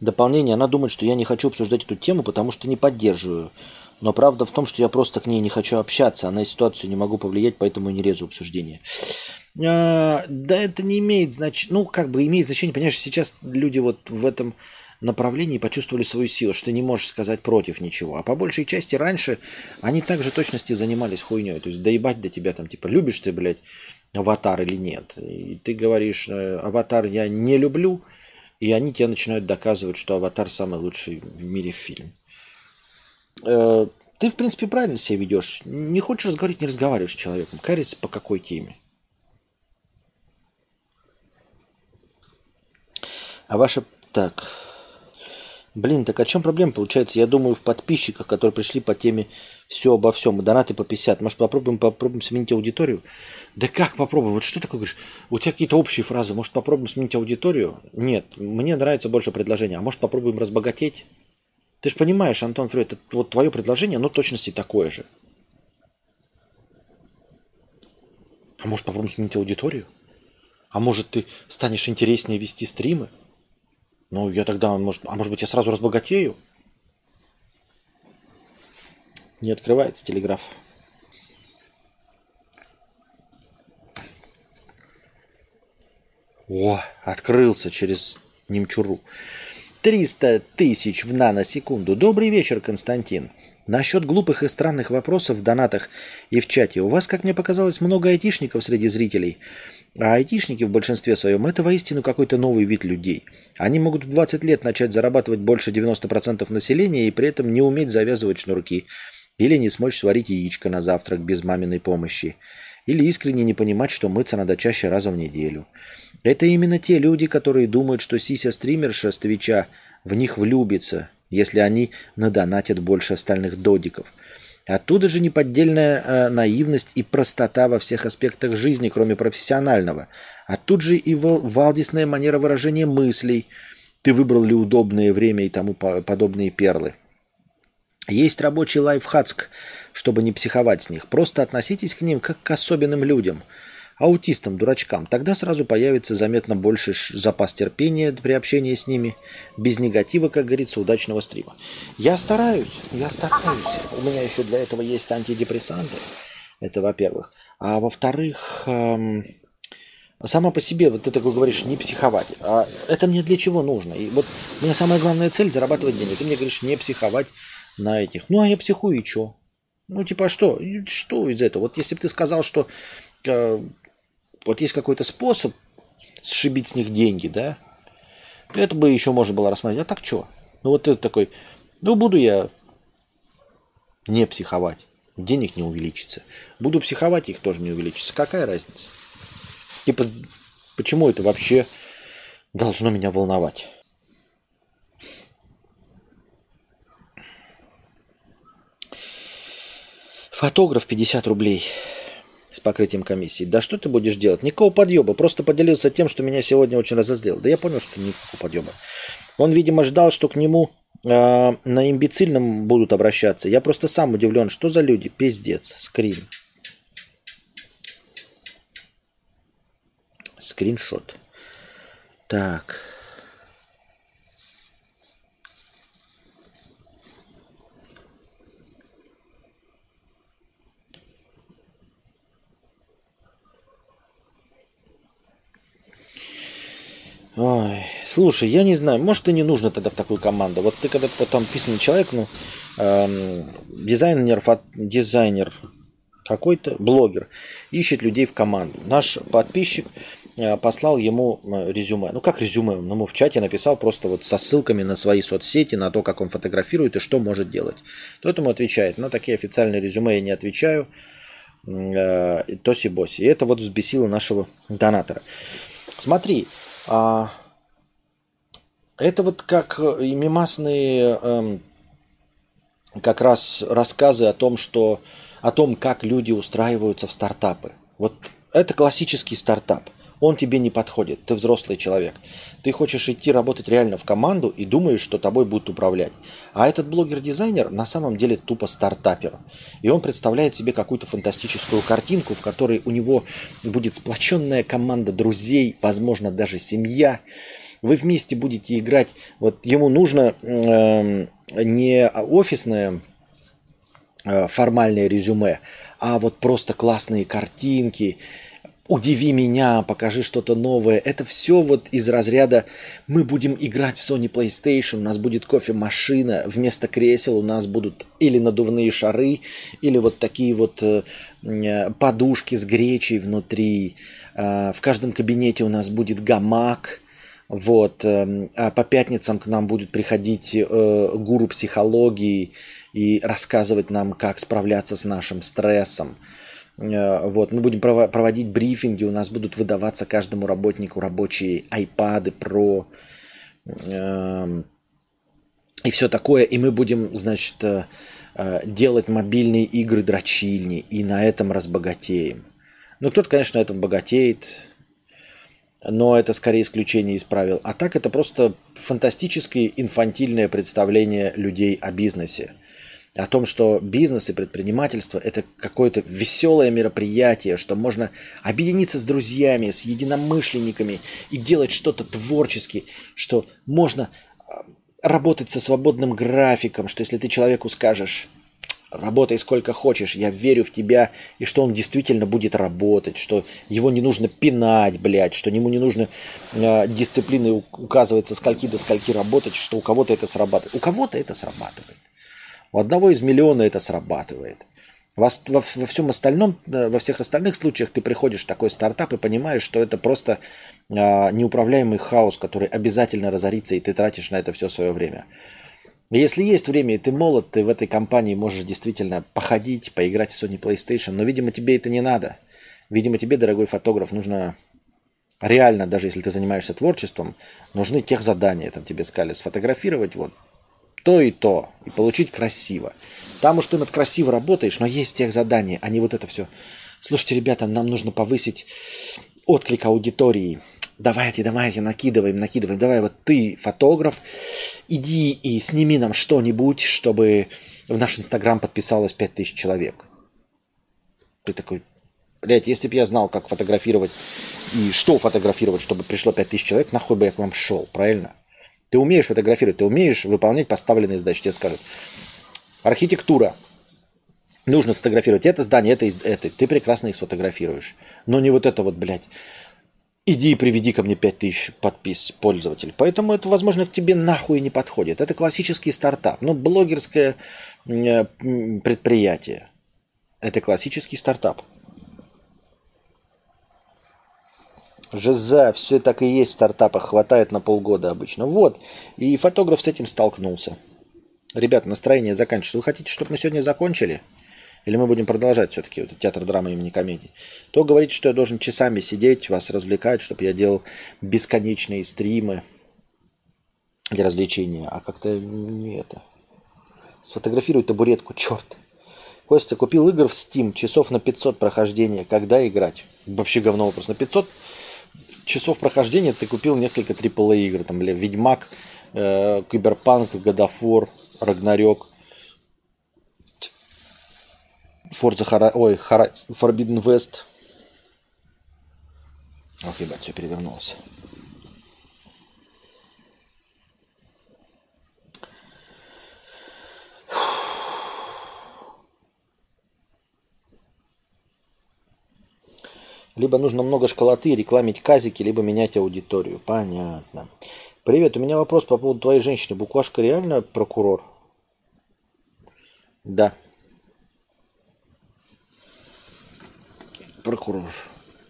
Дополнение. Она думает, что я не хочу обсуждать эту тему, потому что не поддерживаю. Но правда в том, что я просто к ней не хочу общаться, а на ситуацию не могу повлиять, поэтому не резу обсуждение. А, да это не имеет значения, ну как бы имеет значение, понимаешь, сейчас люди вот в этом направлении почувствовали свою силу, что ты не можешь сказать против ничего. А по большей части раньше они также точности занимались хуйней. То есть доебать до тебя там, типа, любишь ты, блядь, аватар или нет. И ты говоришь, э, аватар я не люблю, и они тебе начинают доказывать, что аватар самый лучший в мире фильм. Э, ты, в принципе, правильно себя ведешь. Не хочешь разговаривать, не разговариваешь с человеком. Карится по какой теме. А ваша... Так, Блин, так о чем проблема получается? Я думаю, в подписчиках, которые пришли по теме все обо всем, донаты по 50. Может, попробуем, попробуем сменить аудиторию? Да как попробуем? Вот что такое говоришь? У тебя какие-то общие фразы. Может, попробуем сменить аудиторию? Нет, мне нравится больше предложение. А может, попробуем разбогатеть? Ты же понимаешь, Антон Фред, это вот твое предложение, оно точности такое же. А может, попробуем сменить аудиторию? А может, ты станешь интереснее вести стримы? Ну, я тогда, может, а может быть, я сразу разбогатею? Не открывается телеграф. О, открылся через немчуру. 300 тысяч в наносекунду. Добрый вечер, Константин. Насчет глупых и странных вопросов в донатах и в чате. У вас, как мне показалось, много айтишников среди зрителей. А айтишники в большинстве своем это воистину какой-то новый вид людей. Они могут в 20 лет начать зарабатывать больше 90% населения и при этом не уметь завязывать шнурки. Или не смочь сварить яичко на завтрак без маминой помощи. Или искренне не понимать, что мыться надо чаще раза в неделю. Это именно те люди, которые думают, что сися-стримерша с Твича в них влюбится, если они надонатят больше остальных додиков. Оттуда же неподдельная э, наивность и простота во всех аспектах жизни, кроме профессионального. Оттуда же и валдисная манера выражения мыслей. Ты выбрал ли удобное время и тому подобные перлы. Есть рабочий лайфхацк, чтобы не психовать с них. Просто относитесь к ним как к особенным людям – аутистам, дурачкам, тогда сразу появится заметно больше запас терпения при общении с ними, без негатива, как говорится, удачного стрима. Я стараюсь, я стараюсь. У меня еще для этого есть антидепрессанты. Это во-первых. А во-вторых, эм, сама по себе, вот ты такой говоришь, не психовать. А это мне для чего нужно? И вот у меня самая главная цель зарабатывать деньги. Ты мне говоришь, не психовать на этих. Ну, а я психую и что? Ну, типа, а что? Что из этого? Вот если бы ты сказал, что э, вот есть какой-то способ сшибить с них деньги, да, это бы еще можно было рассмотреть. А так что? Ну вот это такой, ну буду я не психовать, денег не увеличится. Буду психовать, их тоже не увеличится. Какая разница? Типа, почему это вообще должно меня волновать? Фотограф 50 рублей с покрытием комиссии. Да что ты будешь делать? Никакого подъеба. Просто поделился тем, что меня сегодня очень разозлил. Да я понял, что никакого подъеба. Он, видимо, ждал, что к нему э, на имбецильном будут обращаться. Я просто сам удивлен, что за люди? Пиздец. Скрин. Скриншот. Так. Ой, слушай, я не знаю, может и не нужно тогда в такую команду. Вот ты когда потом писанный человек, ну, эм, дизайнер, фот, дизайнер какой-то, блогер, ищет людей в команду. Наш подписчик э, послал ему э, резюме. Ну, как резюме? Он ему в чате написал просто вот со ссылками на свои соцсети, на то, как он фотографирует и что может делать. Тот ему отвечает, на такие официальные резюме я не отвечаю, э, тоси-боси. И это вот взбесило нашего донатора. Смотри, а, это вот как э, и мимасные эм, как раз рассказы о том, что о том, как люди устраиваются в стартапы. Вот это классический стартап он тебе не подходит, ты взрослый человек. Ты хочешь идти работать реально в команду и думаешь, что тобой будут управлять. А этот блогер-дизайнер на самом деле тупо стартапер. И он представляет себе какую-то фантастическую картинку, в которой у него будет сплоченная команда друзей, возможно, даже семья. Вы вместе будете играть. Вот ему нужно э, не офисное э, формальное резюме, а вот просто классные картинки, удиви меня, покажи что-то новое. Это все вот из разряда мы будем играть в Sony PlayStation, у нас будет кофемашина, вместо кресел у нас будут или надувные шары, или вот такие вот э, э подушки с гречей внутри. Э, в каждом кабинете у нас будет гамак. Вот, э, а по пятницам к нам будет приходить гуру психологии и рассказывать нам, как справляться с нашим стрессом. Э, вот, мы будем проводить брифинги, у нас будут выдаваться каждому работнику рабочие iPad Pro эм, и все такое. И мы будем, значит, э, э, делать мобильные игры дрочильни и на этом разбогатеем. Ну, кто-то, конечно, на этом богатеет, но это скорее исключение из правил. А так это просто фантастическое инфантильное представление людей о бизнесе о том, что бизнес и предпринимательство – это какое-то веселое мероприятие, что можно объединиться с друзьями, с единомышленниками и делать что-то творчески, что можно а, работать со свободным графиком, что если ты человеку скажешь, Работай сколько хочешь, я верю в тебя, и что он действительно будет работать, что его не нужно пинать, блядь, что ему не нужно э, дисциплины указывать со скольки до скольки работать, что у кого-то это срабатывает. У кого-то это срабатывает. У одного из миллиона это срабатывает. Во, во, во всем остальном, э, во всех остальных случаях ты приходишь в такой стартап и понимаешь, что это просто э, неуправляемый хаос, который обязательно разорится, и ты тратишь на это все свое время. Если есть время, и ты молод, ты в этой компании можешь действительно походить, поиграть в Sony PlayStation, но, видимо, тебе это не надо. Видимо, тебе, дорогой фотограф, нужно реально, даже если ты занимаешься творчеством, нужны тех задания, там тебе сказали, сфотографировать вот то и то, и получить красиво. Там уж ты над красиво работаешь, но есть тех задания, а не вот это все. Слушайте, ребята, нам нужно повысить отклик аудитории. Давайте, давайте, накидываем, накидываем. Давай, вот ты фотограф, иди и сними нам что-нибудь, чтобы в наш Инстаграм подписалось 5000 человек. Ты такой, блядь, если бы я знал, как фотографировать и что фотографировать, чтобы пришло 5000 человек, нахуй бы я к вам шел, правильно? Ты умеешь фотографировать, ты умеешь выполнять поставленные задачи. Тебе скажут, архитектура, нужно сфотографировать это здание, это, это. Ты прекрасно их сфотографируешь. Но не вот это вот, блядь, иди и приведи ко мне 5000 подпис пользователей. Поэтому это, возможно, к тебе нахуй не подходит. Это классический стартап. Ну, блогерское предприятие. Это классический стартап. ЖЗ, все так и есть в стартапах, хватает на полгода обычно. Вот, и фотограф с этим столкнулся. Ребят, настроение заканчивается. Вы хотите, чтобы мы сегодня закончили? или мы будем продолжать все-таки вот, театр драмы имени комедии, то говорите, что я должен часами сидеть, вас развлекать, чтобы я делал бесконечные стримы для развлечения, а как-то не это. Сфотографируй табуретку, черт. Костя, купил игр в Steam, часов на 500 прохождения. Когда играть? Вообще говно вопрос. На 500 часов прохождения ты купил несколько AAA игр. Там, бля, Ведьмак, э, Киберпанк, Годофор, Рагнарёк – Forza Hara... Ой, Hara... Forbidden West. Ох, ебать, все перевернулось. Либо нужно много школоты, рекламить казики, либо менять аудиторию. Понятно. Привет, у меня вопрос по поводу твоей женщины. Буквашка реально прокурор? Да. прокурор.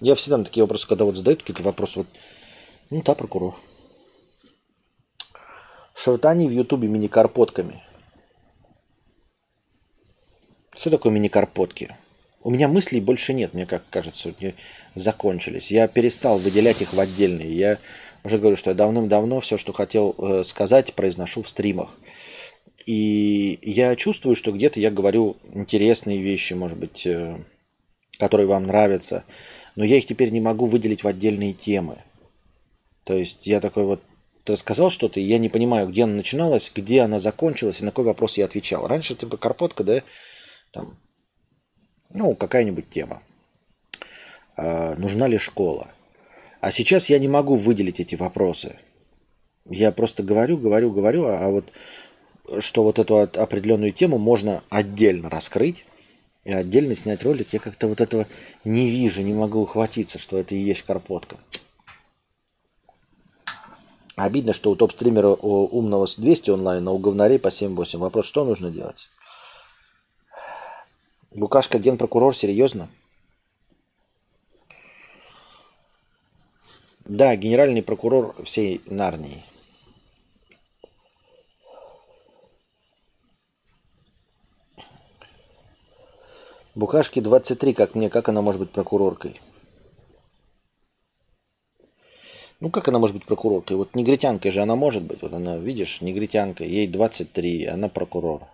Я всегда на такие вопросы, когда вот задают какие-то вопросы, вот, ну, да, прокурор. Шартани в Ютубе мини-карпотками. Что такое мини-карпотки? У меня мыслей больше нет, мне как кажется, закончились. Я перестал выделять их в отдельные. Я уже говорю, что я давным-давно все, что хотел э, сказать, произношу в стримах. И я чувствую, что где-то я говорю интересные вещи, может быть, э, которые вам нравятся, но я их теперь не могу выделить в отдельные темы. То есть я такой вот ты рассказал что-то, и я не понимаю, где она начиналась, где она закончилась, и на какой вопрос я отвечал. Раньше типа карпотка, да, там, ну, какая-нибудь тема. А, нужна ли школа? А сейчас я не могу выделить эти вопросы. Я просто говорю, говорю, говорю, а, а вот что вот эту определенную тему можно отдельно раскрыть, и отдельно снять ролик, я как-то вот этого не вижу, не могу ухватиться, что это и есть карпотка. Обидно, что у топ-стримера у умного 200 онлайн, а у говнарей по 7-8. Вопрос, что нужно делать? Лукашка генпрокурор, серьезно? Да, генеральный прокурор всей Нарнии. Букашки 23, как мне, как она может быть прокуроркой? Ну, как она может быть прокуроркой? Вот негритянкой же она может быть. Вот она, видишь, негритянка, ей 23, она прокурор.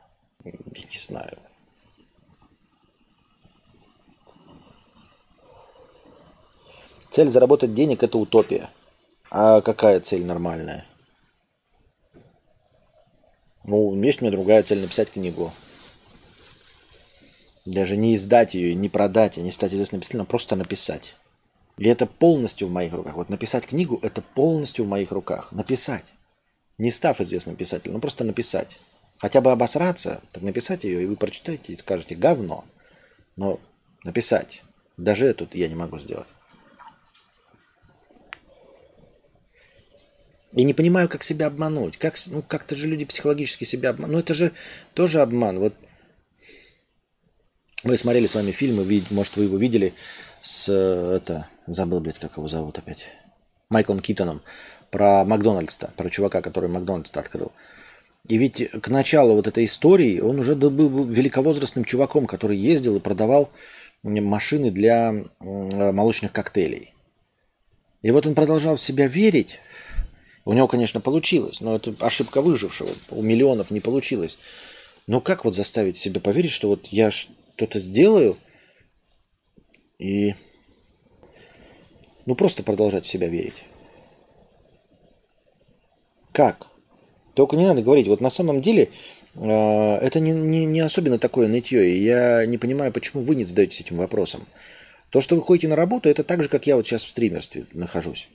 Я не знаю. Цель заработать денег – это утопия. А какая цель нормальная? Ну, есть у меня другая цель – написать книгу. Даже не издать ее, не продать, не стать известным писателем, а просто написать. И это полностью в моих руках. Вот написать книгу – это полностью в моих руках. Написать. Не став известным писателем, но просто написать. Хотя бы обосраться, так написать ее, и вы прочитаете и скажете говно. Но написать, даже это я не могу сделать. И не понимаю, как себя обмануть. Как, ну, как-то же люди психологически себя обманывают. Ну, это же тоже обман. Вот мы смотрели с вами фильм, может, вы его видели, с, это, забыл, блядь, как его зовут опять, Майклом Китоном, про Макдональдса, про чувака, который Макдональдс открыл. И ведь к началу вот этой истории он уже был великовозрастным чуваком, который ездил и продавал машины для молочных коктейлей. И вот он продолжал в себя верить. У него, конечно, получилось, но это ошибка выжившего. У миллионов не получилось. Но как вот заставить себя поверить, что вот я что-то сделаю и ну просто продолжать в себя верить? Как? Только не надо говорить, вот на самом деле э, это не, не, не особенно такое нытье, и я не понимаю, почему вы не задаетесь этим вопросом. То, что вы ходите на работу, это так же, как я вот сейчас в стримерстве нахожусь.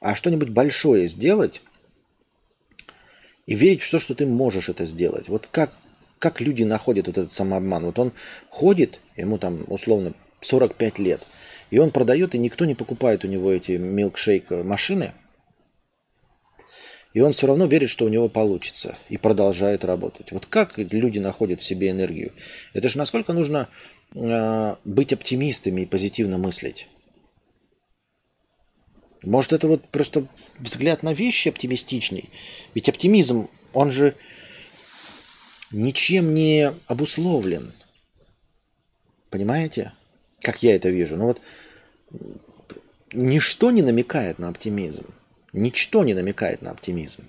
А что-нибудь большое сделать и верить в то, что ты можешь это сделать. Вот как, как люди находят вот этот самообман? Вот он ходит, ему там условно 45 лет, и он продает, и никто не покупает у него эти милкшейк машины – и он все равно верит, что у него получится. И продолжает работать. Вот как люди находят в себе энергию? Это же насколько нужно э, быть оптимистами и позитивно мыслить. Может, это вот просто взгляд на вещи оптимистичный. Ведь оптимизм, он же ничем не обусловлен. Понимаете? Как я это вижу. Ну вот ничто не намекает на оптимизм. Ничто не намекает на оптимизм.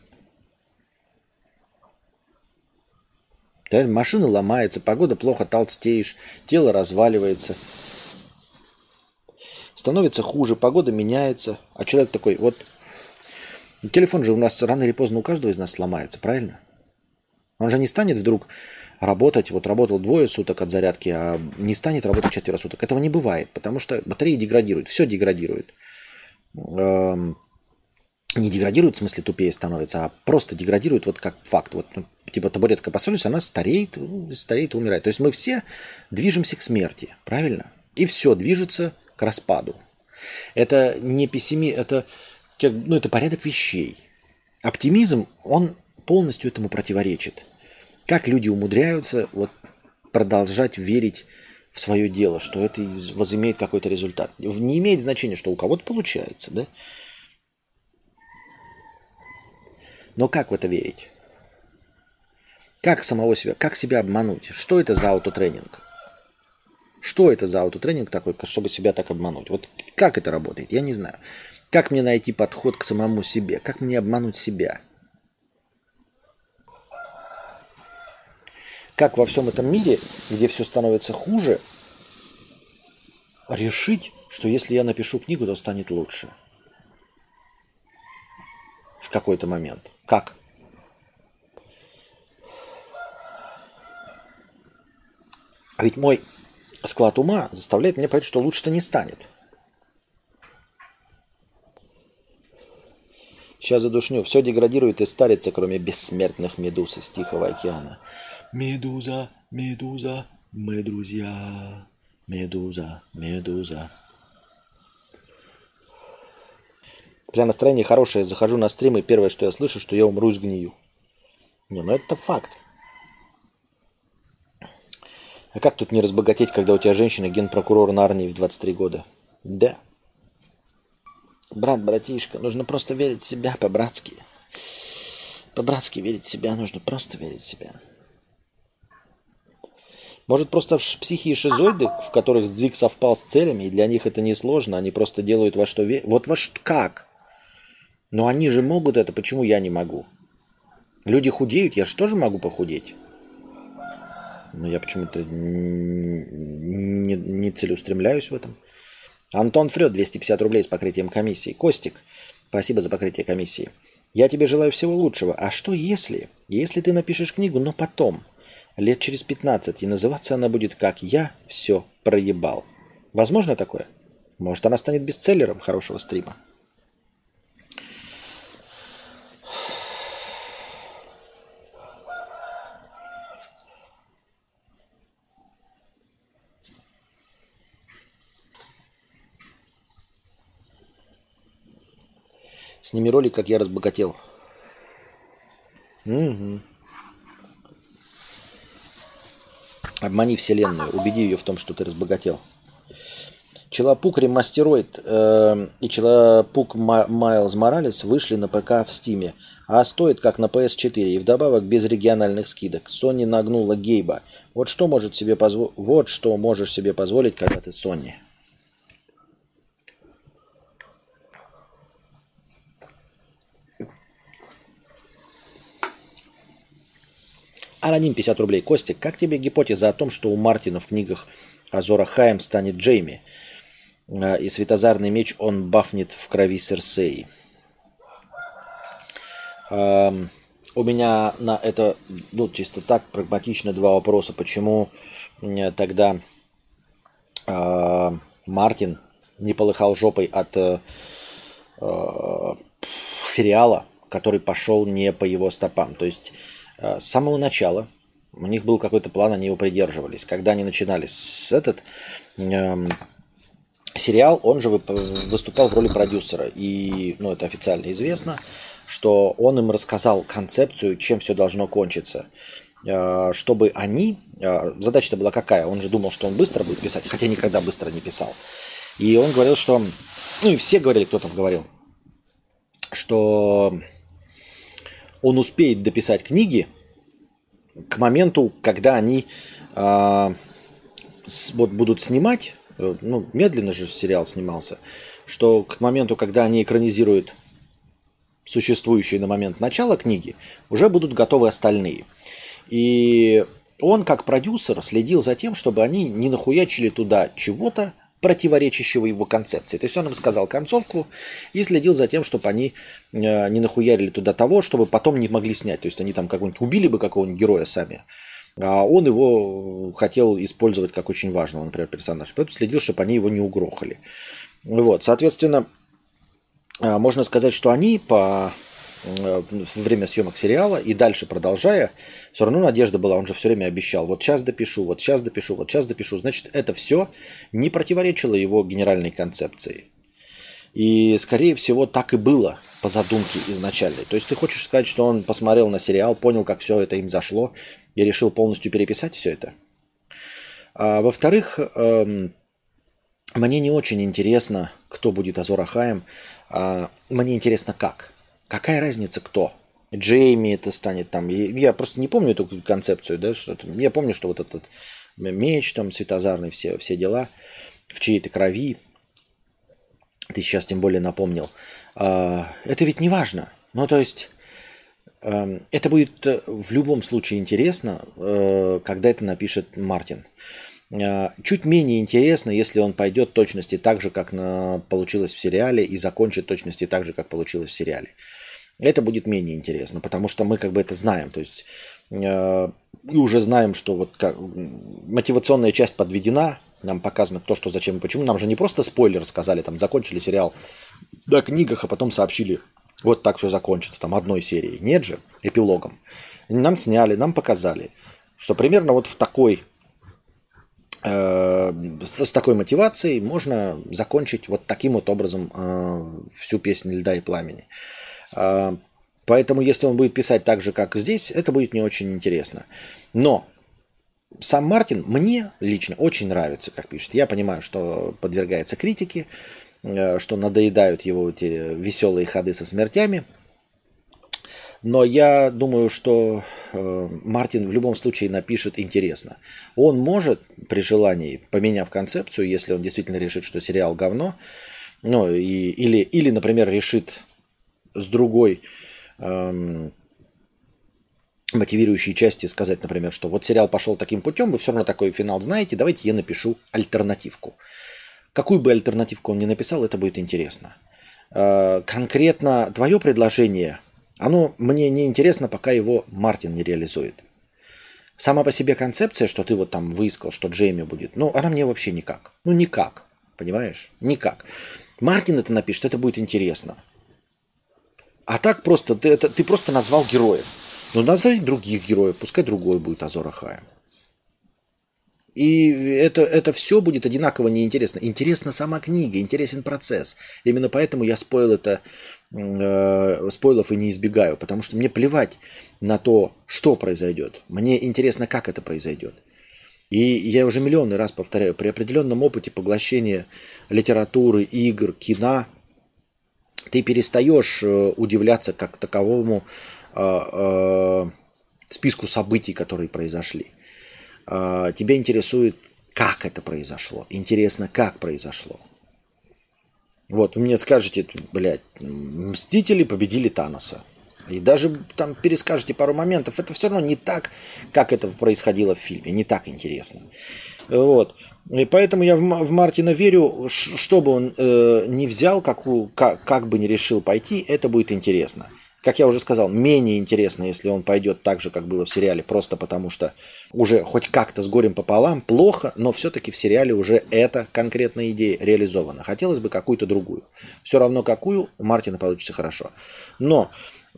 Машина ломается, погода плохо, толстеешь, тело разваливается. Становится хуже, погода меняется. А человек такой, вот телефон же у нас рано или поздно у каждого из нас сломается, правильно? Он же не станет вдруг работать, вот работал двое суток от зарядки, а не станет работать четверо суток. Этого не бывает, потому что батарея деградирует, все деградирует. Эм, не деградирует, в смысле тупее становится, а просто деградирует вот как факт. Вот, ну, типа табуретка посолишь, она стареет, ну, стареет и умирает. То есть мы все движемся к смерти, правильно? И все движется к распаду. Это не пессими, это, ну, это порядок вещей. Оптимизм, он полностью этому противоречит. Как люди умудряются вот продолжать верить в свое дело, что это возымеет какой-то результат. Не имеет значения, что у кого-то получается, да? Но как в это верить? Как самого себя, как себя обмануть? Что это за аутотренинг? Что это за аутотренинг такой, чтобы себя так обмануть? Вот как это работает? Я не знаю. Как мне найти подход к самому себе? Как мне обмануть себя? Как во всем этом мире, где все становится хуже, решить, что если я напишу книгу, то станет лучше? В какой-то момент – как? А ведь мой склад ума заставляет меня понять, что лучше-то не станет. Сейчас задушню. Все деградирует и старится, кроме бессмертных медуз из Тихого океана. Медуза, медуза, мы друзья. Медуза, медуза. Когда настроение хорошее, захожу на стрим, и первое, что я слышу, что я умру и сгнию. Не, ну это факт. А как тут не разбогатеть, когда у тебя женщина генпрокурор на армии в 23 года? Да. Брат, братишка, нужно просто верить в себя по-братски. По-братски верить в себя, нужно просто верить в себя. Может, просто в психии шизоиды, в которых сдвиг совпал с целями, и для них это несложно, они просто делают во что верят. Вот во что как? Но они же могут это, почему я не могу? Люди худеют, я же тоже могу похудеть. Но я почему-то не, не целеустремляюсь в этом. Антон Фред, 250 рублей с покрытием комиссии. Костик, спасибо за покрытие комиссии. Я тебе желаю всего лучшего. А что если? Если ты напишешь книгу, но потом, лет через 15, и называться она будет как «Я все проебал». Возможно такое? Может, она станет бестселлером хорошего стрима? Сними ролик, как я разбогател. Угу. Обмани вселенную, убеди ее в том, что ты разбогател. Челопук ремастероид э, и Челопук Майлз Моралес вышли на ПК в Стиме, а стоит как на PS4 и вдобавок без региональных скидок. Sony нагнула Гейба. Вот что может себе позво... вот что можешь себе позволить, когда ты Sony. Аноним 50 рублей. Костик, как тебе гипотеза о том, что у Мартина в книгах Азора Хайм станет Джейми? А, и светозарный меч он бафнет в крови Серсеи. У меня на это, ну, чисто так, прагматично два вопроса. Почему тогда э, Мартин не полыхал жопой от э, сериала, который пошел не по его стопам? То есть Э, с самого начала у них был какой-то план, они его придерживались. Когда они начинали с этот э, сериал, он же выступал в роли продюсера. И, ну, это официально известно, что он им рассказал концепцию, чем все должно кончиться. Э, чтобы они... Э, задача-то была какая? Он же думал, что он быстро будет писать, хотя никогда быстро не писал. И он говорил, что... Ну и все говорили, кто там говорил, что он успеет дописать книги к моменту, когда они э, с, вот будут снимать, э, ну, медленно же сериал снимался, что к моменту, когда они экранизируют существующие на момент начала книги, уже будут готовы остальные. И он, как продюсер, следил за тем, чтобы они не нахуячили туда чего-то, противоречащего его концепции. То есть он им сказал концовку и следил за тем, чтобы они э, не нахуярили туда того, чтобы потом не могли снять. То есть они там как-нибудь убили бы какого-нибудь героя сами, а он его хотел использовать как очень важного, например, персонажа. Поэтому следил, чтобы они его не угрохали. Вот, соответственно, э, можно сказать, что они по Э, во время съемок сериала и дальше продолжая, все равно надежда была, он же все время обещал, вот сейчас допишу, вот сейчас допишу, вот сейчас допишу. Значит, это все не противоречило его генеральной концепции. И, скорее всего, так и было по задумке изначальной. То есть ты хочешь сказать, что он посмотрел на сериал, понял, как все это им зашло, и решил полностью переписать все это? А, во-вторых, эм, мне не очень интересно, кто будет Азор Ахаем. А, мне интересно, как. Какая разница кто? Джейми это станет там. Я просто не помню эту концепцию, да, что -то. Я помню, что вот этот меч там светозарный, все, все дела в чьей-то крови. Ты сейчас тем более напомнил. А, это ведь не важно. Ну, то есть, эм, это будет э, в любом случае интересно, э, когда это напишет Мартин. А, чуть менее интересно, если он пойдет точности так же, как получилось в сериале, и закончит точности так же, как получилось в сериале это будет менее интересно, потому что мы как бы это знаем. То есть э, и уже знаем, что вот как, мотивационная часть подведена, нам показано кто, что, зачем и почему. Нам же не просто спойлер сказали, там закончили сериал до книгах, а потом сообщили, вот так все закончится, там одной серии. Нет же, эпилогом. Нам сняли, нам показали, что примерно вот в такой э, с, такой мотивацией можно закончить вот таким вот образом э, всю песню льда и пламени. А, поэтому, если он будет писать так же, как здесь, это будет не очень интересно. Но сам Мартин мне лично очень нравится, как пишет. Я понимаю, что подвергается критике, э, что надоедают его эти веселые ходы со смертями. Но я думаю, что э, Мартин в любом случае напишет интересно. Он может при желании, поменяв концепцию, если он действительно решит, что сериал говно, ну, и, или, или, например, решит с другой эм, мотивирующей части сказать, например, что вот сериал пошел таким путем, вы все равно такой финал знаете, давайте я напишу альтернативку. Какую бы альтернативку он ни написал, это будет интересно. Э, конкретно твое предложение, оно мне не интересно, пока его Мартин не реализует. Сама по себе концепция, что ты вот там выискал, что Джейми будет, ну, она мне вообще никак. Ну, никак. Понимаешь? Никак. Мартин это напишет, это будет интересно. А так просто, ты, это, ты просто назвал героев. Ну, назови других героев, пускай другой будет Азор Ахаем. И это, это все будет одинаково неинтересно. Интересна сама книга, интересен процесс. Именно поэтому я споил это э, спойлов и не избегаю, потому что мне плевать на то, что произойдет. Мне интересно, как это произойдет. И я уже миллионный раз повторяю, при определенном опыте поглощения литературы, игр, кино, ты перестаешь э, удивляться как таковому э, э, списку событий, которые произошли. Тебя интересует, как это произошло. Интересно, как произошло. Вот, вы мне скажете, блядь, Мстители победили Таноса. И даже там перескажете пару моментов, это все равно не так, как это происходило в фильме, не так интересно. Вот. И поэтому я в, в Мартина верю, что бы он э, не взял, как, как, как бы не решил пойти, это будет интересно. Как я уже сказал, менее интересно, если он пойдет так же, как было в сериале, просто потому что уже хоть как-то с горем пополам, плохо, но все-таки в сериале уже эта конкретная идея реализована. Хотелось бы какую-то другую. Все равно какую, у Мартина получится хорошо. Но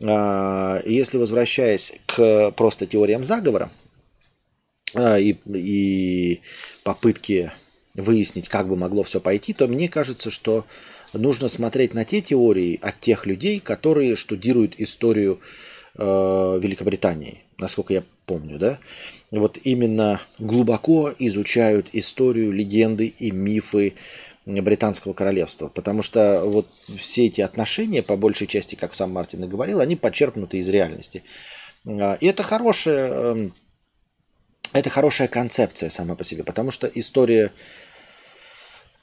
а, если возвращаясь к просто теориям заговора и, и попытке выяснить, как бы могло все пойти, то мне кажется, что нужно смотреть на те теории от тех людей, которые штудируют историю э, Великобритании, насколько я помню, да. Вот именно глубоко изучают историю, легенды и мифы британского королевства. Потому что вот все эти отношения, по большей части, как сам Мартин и говорил, они подчеркнуты из реальности. А, и это хорошая, эм, это хорошая концепция сама по себе, потому что история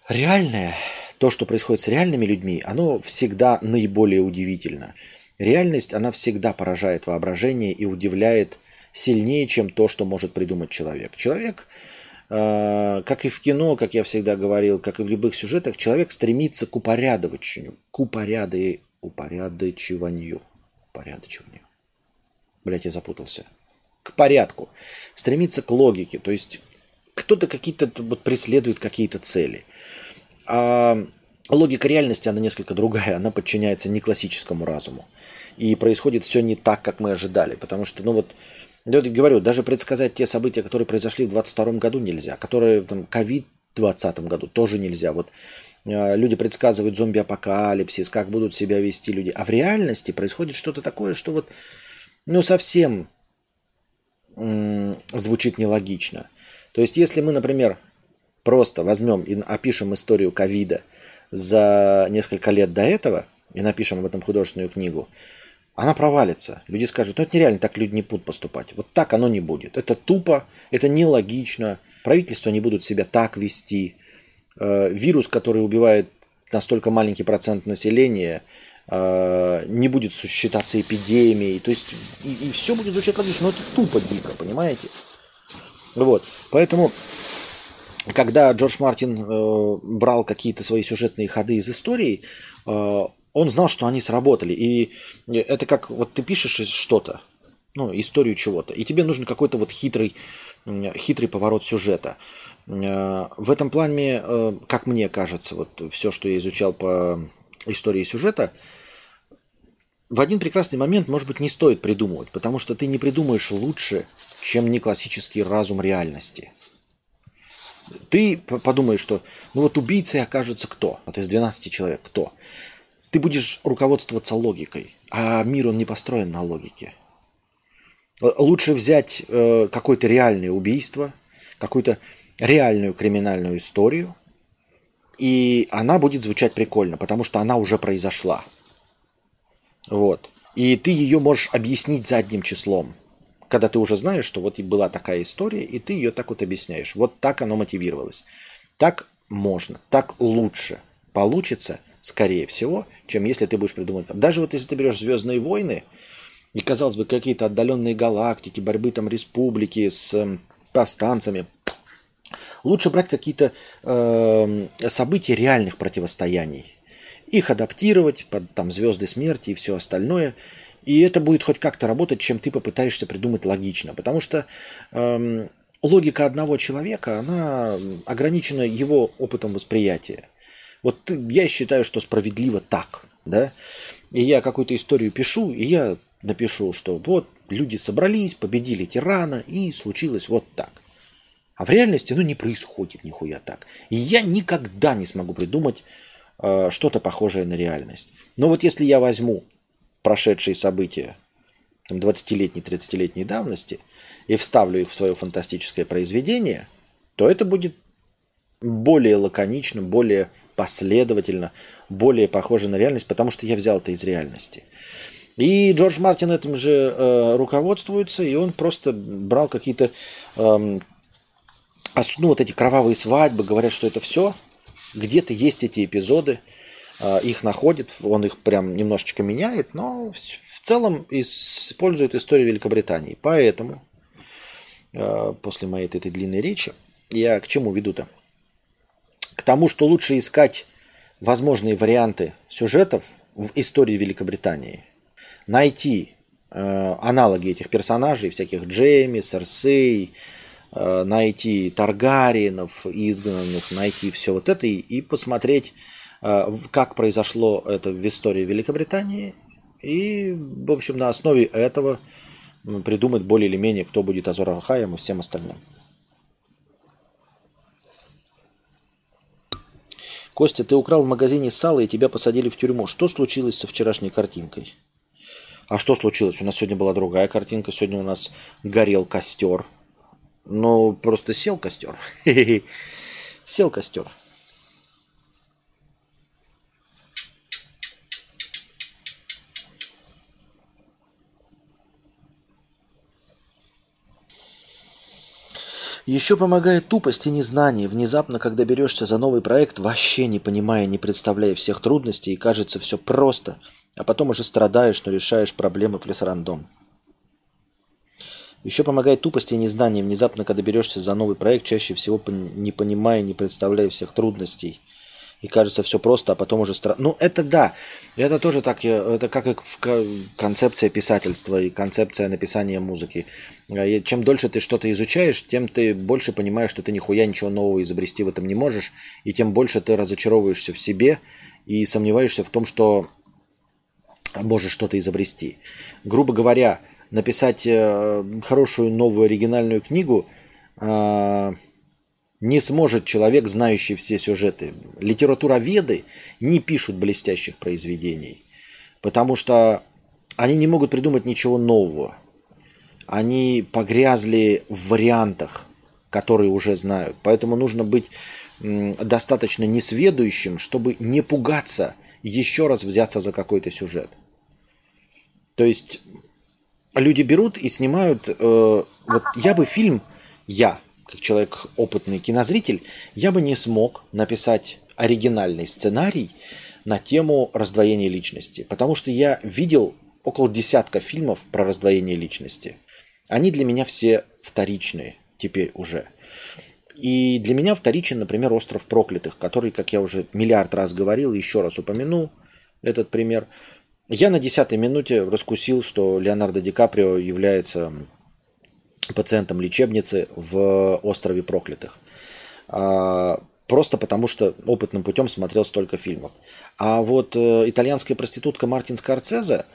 реальная, то, что происходит с реальными людьми, оно всегда наиболее удивительно. Реальность, она всегда поражает воображение и удивляет сильнее, чем то, что может придумать человек. Человек а, как и в кино, как я всегда говорил, как и в любых сюжетах, человек стремится к упорядочению, к упоряды, упорядочиванию. Упорядочиванию. Блять, я запутался. К порядку. Стремится к логике. То есть кто-то какие-то вот преследует какие-то цели. А логика реальности, она несколько другая. Она подчиняется не классическому разуму. И происходит все не так, как мы ожидали. Потому что, ну вот, я говорю, даже предсказать те события, которые произошли в 2022 году нельзя, которые там ковид в 2020 году тоже нельзя. Вот э, люди предсказывают зомби-апокалипсис, как будут себя вести люди. А в реальности происходит что-то такое, что вот, ну, совсем звучит нелогично. То есть, если мы, например, просто возьмем и опишем историю ковида за несколько лет до этого и напишем об этом художественную книгу, она провалится. Люди скажут, ну это нереально, так люди не будут поступать. Вот так оно не будет. Это тупо, это нелогично. Правительства не будут себя так вести. Э, вирус, который убивает настолько маленький процент населения, не будет считаться эпидемией. То есть и, и все будет звучать логично, но это тупо дико, понимаете? Вот. Поэтому когда Джордж Мартин э, брал какие-то свои сюжетные ходы из истории, э, он знал, что они сработали. И это как вот ты пишешь что-то, ну, историю чего-то, и тебе нужен какой-то вот хитрый, хитрый поворот сюжета. Э, в этом плане, э, как мне кажется, вот все, что я изучал по истории сюжета, в один прекрасный момент, может быть, не стоит придумывать, потому что ты не придумаешь лучше, чем не классический разум реальности. Ты подумаешь, что ну вот убийцей окажется кто? Вот из 12 человек кто? ты будешь руководствоваться логикой, а мир он не построен на логике. Лучше взять э, какое-то реальное убийство, какую-то реальную криминальную историю, и она будет звучать прикольно, потому что она уже произошла. Вот. И ты ее можешь объяснить задним числом. Когда ты уже знаешь, что вот и была такая история, и ты ее так вот объясняешь. Вот так оно мотивировалось. Так можно, так лучше получится, скорее всего, чем если ты будешь придумывать. Даже вот если ты берешь Звездные войны, и, казалось бы, какие-то отдаленные галактики, борьбы там республики с э, повстанцами, лучше брать какие-то э, события реальных противостояний, их адаптировать под там звезды смерти и все остальное, и это будет хоть как-то работать, чем ты попытаешься придумать логично, потому что э, логика одного человека, она ограничена его опытом восприятия. Вот я считаю, что справедливо так, да. И я какую-то историю пишу, и я напишу, что вот люди собрались, победили тирана, и случилось вот так. А в реальности, ну, не происходит нихуя так. И я никогда не смогу придумать что-то похожее на реальность. Но вот если я возьму прошедшие события 20-летней, 30-летней давности и вставлю их в свое фантастическое произведение, то это будет более лаконично, более последовательно, более похоже на реальность, потому что я взял это из реальности. И Джордж Мартин этим же э, руководствуется, и он просто брал какие-то, э, ну вот эти кровавые свадьбы, говорят, что это все, где-то есть эти эпизоды, э, их находит, он их прям немножечко меняет, но в целом использует историю Великобритании. Поэтому, э, после моей этой длинной речи, я к чему веду-то? К тому, что лучше искать возможные варианты сюжетов в истории Великобритании – найти э, аналоги этих персонажей, всяких Джейми, Серсей, найти Таргариенов, изгнанных, найти все вот это и, и посмотреть, э, как произошло это в истории Великобритании. И, в общем, на основе этого придумать более или менее, кто будет Азор Ахаем и всем остальным. Костя, ты украл в магазине сало и тебя посадили в тюрьму. Что случилось со вчерашней картинкой? А что случилось? У нас сегодня была другая картинка. Сегодня у нас горел костер. Ну, просто сел костер. Сел костер. Еще помогает тупость и незнание. Внезапно, когда берешься за новый проект, вообще не понимая, не представляя всех трудностей, и кажется все просто – а потом уже страдаешь, но решаешь проблемы плюс рандом. Еще помогает тупость и незнание. Внезапно, когда берешься за новый проект, чаще всего не понимая, не представляя всех трудностей. И кажется все просто, а потом уже страшно. Ну, это да. Это тоже так. Это как и концепция писательства и концепция написания музыки. А чем дольше ты что-то изучаешь, тем ты больше понимаешь, что ты нихуя ничего нового изобрести в этом не можешь. И тем больше ты разочаровываешься в себе и сомневаешься в том, что может что-то изобрести. Грубо говоря, написать э, хорошую новую оригинальную книгу э, не сможет человек, знающий все сюжеты. Литературоведы не пишут блестящих произведений, потому что они не могут придумать ничего нового. Они погрязли в вариантах, которые уже знают. Поэтому нужно быть достаточно несведущим, чтобы не пугаться еще раз взяться за какой-то сюжет. То есть люди берут и снимают... Э, вот я бы фильм, я, как человек опытный кинозритель, я бы не смог написать оригинальный сценарий на тему раздвоения личности. Потому что я видел около десятка фильмов про раздвоение личности. Они для меня все вторичные теперь уже. И для меня вторичен, например, «Остров проклятых», который, как я уже миллиард раз говорил, еще раз упомяну этот пример – я на десятой минуте раскусил, что Леонардо Ди Каприо является пациентом лечебницы в острове проклятых. А, просто потому, что опытным путем смотрел столько фильмов. А вот э, итальянская проститутка Мартин Скорцезе,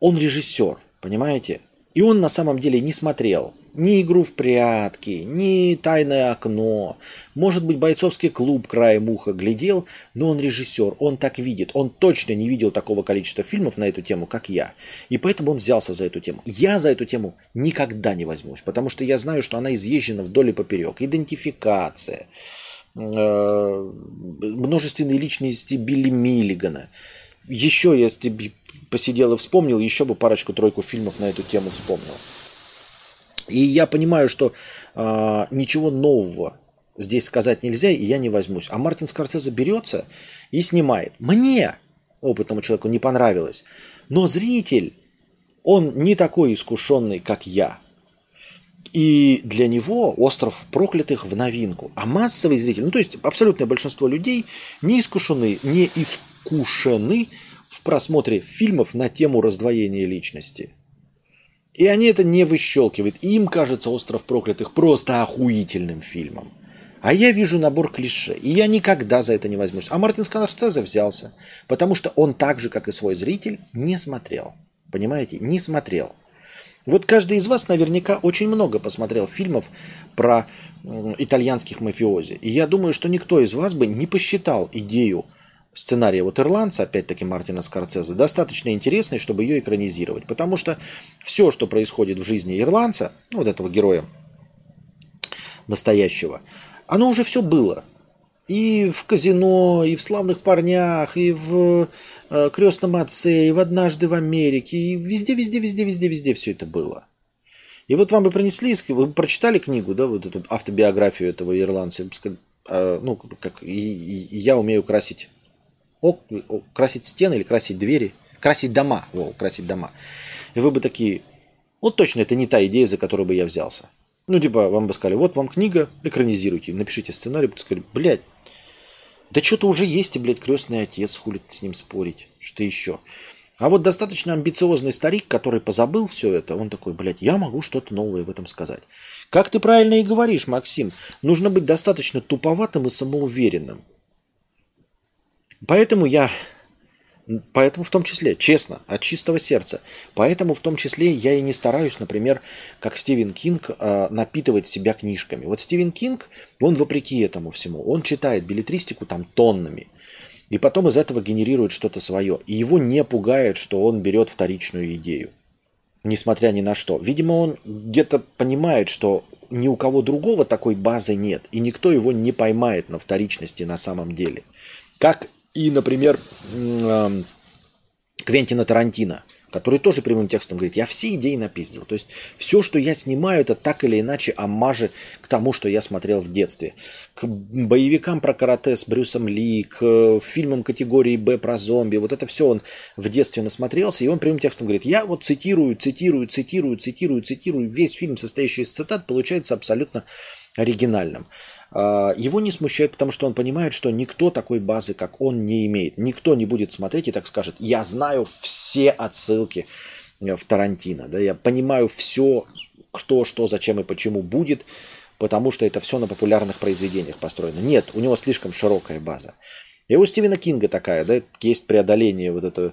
он режиссер, понимаете? И он на самом деле не смотрел ни игру в прятки, ни тайное окно. Может быть, бойцовский клуб краем уха глядел, но он режиссер, он так видит. Он точно не видел такого количества фильмов на эту тему, как я. И поэтому он взялся за эту тему. Я за эту тему никогда не возьмусь, потому что я знаю, что она изъезжена вдоль и поперек. Идентификация, э, множественные личности Билли Миллигана. Еще я посидел и вспомнил, еще бы парочку-тройку фильмов на эту тему вспомнил. И я понимаю, что э, ничего нового здесь сказать нельзя, и я не возьмусь. А Мартин Скорсезе берется и снимает. Мне, опытному человеку, не понравилось. Но зритель, он не такой искушенный, как я. И для него остров проклятых в новинку. А массовый зритель, ну то есть абсолютное большинство людей не искушены, не искушены в просмотре фильмов на тему раздвоения личности. И они это не выщелкивают. Им кажется «Остров проклятых» просто охуительным фильмом. А я вижу набор клише, и я никогда за это не возьмусь. А Мартин Скорсезе взялся, потому что он так же, как и свой зритель, не смотрел. Понимаете? Не смотрел. Вот каждый из вас наверняка очень много посмотрел фильмов про итальянских мафиози. И я думаю, что никто из вас бы не посчитал идею сценария вот ирландца, опять-таки Мартина Скорцезе, достаточно интересный, чтобы ее экранизировать. Потому что все, что происходит в жизни ирландца, ну, вот этого героя настоящего, оно уже все было. И в казино, и в славных парнях, и в э, крестном отце, и в однажды в Америке, и везде, везде, везде, везде, везде все это было. И вот вам бы принесли, вы прочитали книгу, да, вот эту автобиографию этого ирландца, а, ну, как и, и я умею красить, ок, красить стены или красить двери, красить дома, о, красить дома. И вы бы такие, вот точно это не та идея, за которую бы я взялся. Ну, типа, вам бы сказали, вот вам книга, экранизируйте, напишите сценарий, бы сказали, блядь, да что-то уже есть, и, блядь, крестный отец, хули с ним спорить, что еще. А вот достаточно амбициозный старик, который позабыл все это, он такой, блядь, я могу что-то новое в этом сказать. Как ты правильно и говоришь, Максим, нужно быть достаточно туповатым и самоуверенным. Поэтому я, поэтому в том числе, честно, от чистого сердца, поэтому в том числе я и не стараюсь, например, как Стивен Кинг, а, напитывать себя книжками. Вот Стивен Кинг, он вопреки этому всему, он читает билетристику там тоннами – и потом из этого генерирует что-то свое. И его не пугает, что он берет вторичную идею. Несмотря ни на что. Видимо, он где-то понимает, что ни у кого другого такой базы нет. И никто его не поймает на вторичности на самом деле. Как и, например, Квентина Тарантино – который тоже прямым текстом говорит, я все идеи напиздил. То есть все, что я снимаю, это так или иначе аммажи к тому, что я смотрел в детстве. К боевикам про карате с Брюсом Ли, к фильмам категории Б про зомби. Вот это все он в детстве насмотрелся, и он прямым текстом говорит, я вот цитирую, цитирую, цитирую, цитирую, цитирую. Весь фильм, состоящий из цитат, получается абсолютно оригинальным. А, его не смущает, потому что он понимает, что никто такой базы, как он, не имеет. Никто не будет смотреть и так скажет, я знаю все отсылки в Тарантино, да, я понимаю все, кто, что, зачем и почему будет, потому что это все на популярных произведениях построено. Нет, у него слишком широкая база. И у Стивена Кинга такая, да, есть преодоление вот этой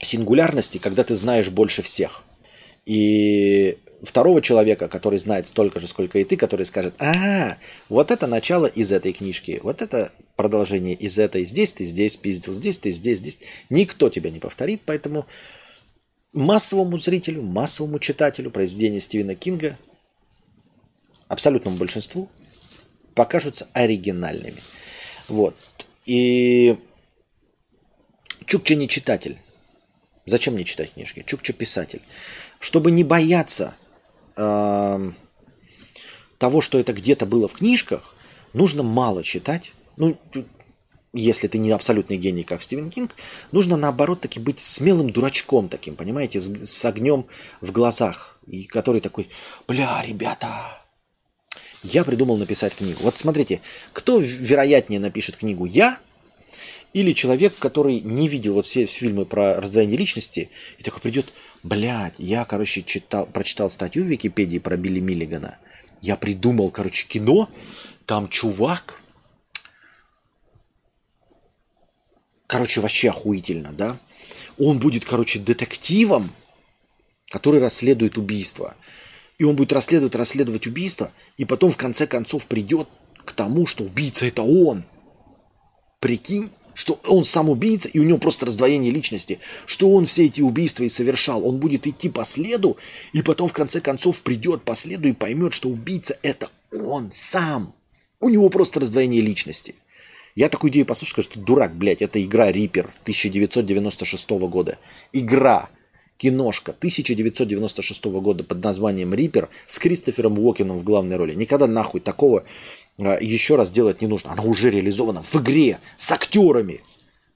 сингулярности, когда ты знаешь больше всех. И второго человека, который знает столько же, сколько и ты, который скажет, а, вот это начало из этой книжки, вот это продолжение из этой, здесь ты здесь пиздил, здесь ты здесь, здесь. Никто тебя не повторит, поэтому массовому зрителю, массовому читателю произведения Стивена Кинга, абсолютному большинству, покажутся оригинальными. Вот. И Чукча не читатель. Зачем мне читать книжки? Чукча писатель. Чтобы не бояться того, что это где-то было в книжках, нужно мало читать. Ну, если ты не абсолютный гений, как Стивен Кинг, нужно наоборот таки быть смелым дурачком таким, понимаете, с, с огнем в глазах, и который такой, бля, ребята, я придумал написать книгу. Вот смотрите, кто вероятнее напишет книгу, я или человек, который не видел вот все фильмы про раздвоение личности, и такой придет, Блядь, я, короче, читал, прочитал статью в Википедии про Билли Миллигана. Я придумал, короче, кино. Там чувак. Короче, вообще охуительно, да? Он будет, короче, детективом, который расследует убийство. И он будет расследовать, расследовать убийство, и потом в конце концов придет к тому, что убийца это он. Прикинь? Что он сам убийца, и у него просто раздвоение личности, что он все эти убийства и совершал. Он будет идти по следу, и потом в конце концов придет по следу и поймет, что убийца это он сам. У него просто раздвоение личности. Я такую идею послушал, скажу, что дурак, блядь, это игра Рипер 1996 года. Игра, киношка 1996 года под названием Рипер с Кристофером Уокеном в главной роли. Никогда нахуй такого еще раз делать не нужно. Она уже реализована в игре с актерами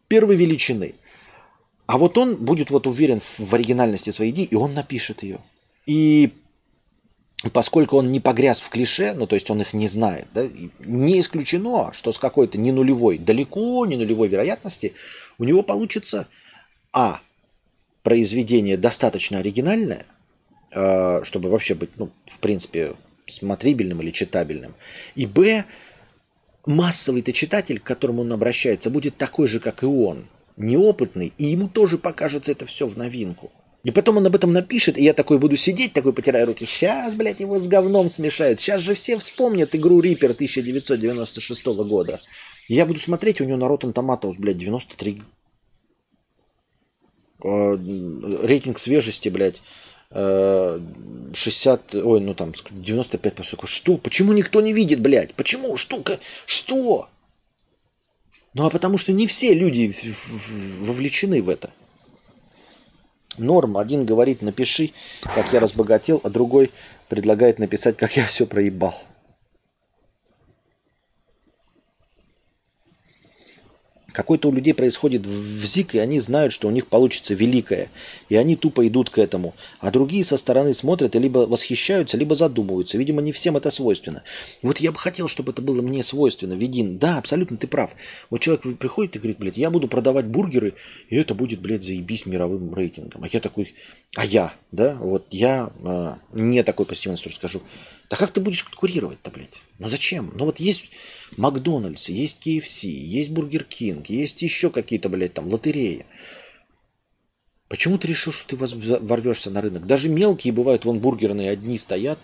первой величины. А вот он будет вот уверен в оригинальности своей идеи, и он напишет ее. И поскольку он не погряз в клише, ну то есть он их не знает, да, не исключено, что с какой-то не нулевой, далеко не нулевой вероятности у него получится а произведение достаточно оригинальное, а, чтобы вообще быть, ну, в принципе, смотрибельным или читабельным. И б, массовый-то читатель, к которому он обращается, будет такой же, как и он, неопытный, и ему тоже покажется это все в новинку. И потом он об этом напишет, и я такой буду сидеть, такой потирая руки. Сейчас, блядь, его с говном смешают. Сейчас же все вспомнят игру Риппер 1996 года. Я буду смотреть, у него на Rotten Tomatoes, блядь, 93. Э, рейтинг свежести, блядь, 60, э, ой, ну там 95 по Что? Почему никто не видит, блядь? Почему? Штука? Что? Ну а потому что не все люди вовлечены в это. Норм. Один говорит, напиши, как я разбогател, а другой предлагает написать, как я все проебал. Какой-то у людей происходит в ЗИК, и они знают, что у них получится великое. И они тупо идут к этому. А другие со стороны смотрят и либо восхищаются, либо задумываются. Видимо, не всем это свойственно. И вот я бы хотел, чтобы это было мне свойственно. Видин, да, абсолютно ты прав. Вот человек приходит и говорит, блядь, я буду продавать бургеры, и это будет, блядь, заебись мировым рейтингом. А я такой, а я, да, вот я а, не такой позитивный скажу. Да как ты будешь конкурировать-то, блядь? Ну зачем? Ну вот есть Макдональдс, есть KFC, есть Бургер Кинг, есть еще какие-то, блядь, там лотереи. Почему ты решил, что ты ворвешься на рынок? Даже мелкие бывают, вон бургерные одни стоят,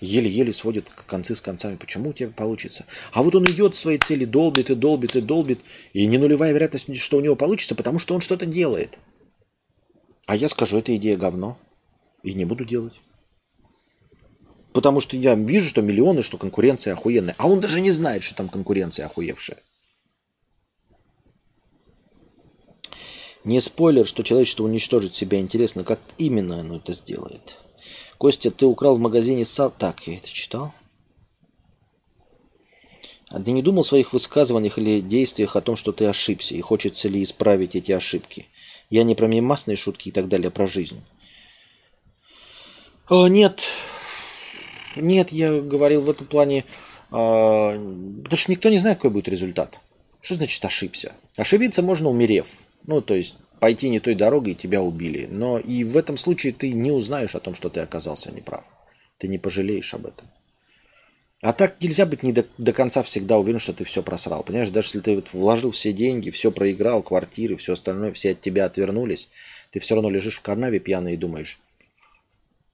еле-еле сводят концы с концами. Почему у тебя получится? А вот он идет своей цели, долбит и долбит и долбит, и не нулевая вероятность, что у него получится, потому что он что-то делает. А я скажу, эта идея говно, и не буду делать. Потому что я вижу, что миллионы, что конкуренция охуенная. А он даже не знает, что там конкуренция охуевшая. Не спойлер, что человечество уничтожит себя. Интересно, как именно оно это сделает. Костя, ты украл в магазине сал... Так, я это читал. А ты не думал в своих высказываниях или действиях о том, что ты ошибся, и хочется ли исправить эти ошибки? Я не про мемасные шутки и так далее, а про жизнь. О, нет, нет, я говорил в этом плане, э, потому что никто не знает, какой будет результат. Что значит ошибся? Ошибиться можно умерев. Ну, то есть пойти не той дорогой, и тебя убили. Но и в этом случае ты не узнаешь о том, что ты оказался неправ. Ты не пожалеешь об этом. А так нельзя быть не до, до конца всегда уверен, что ты все просрал. Понимаешь, даже если ты вот вложил все деньги, все проиграл, квартиры, все остальное, все от тебя отвернулись, ты все равно лежишь в карнаве пьяный и думаешь,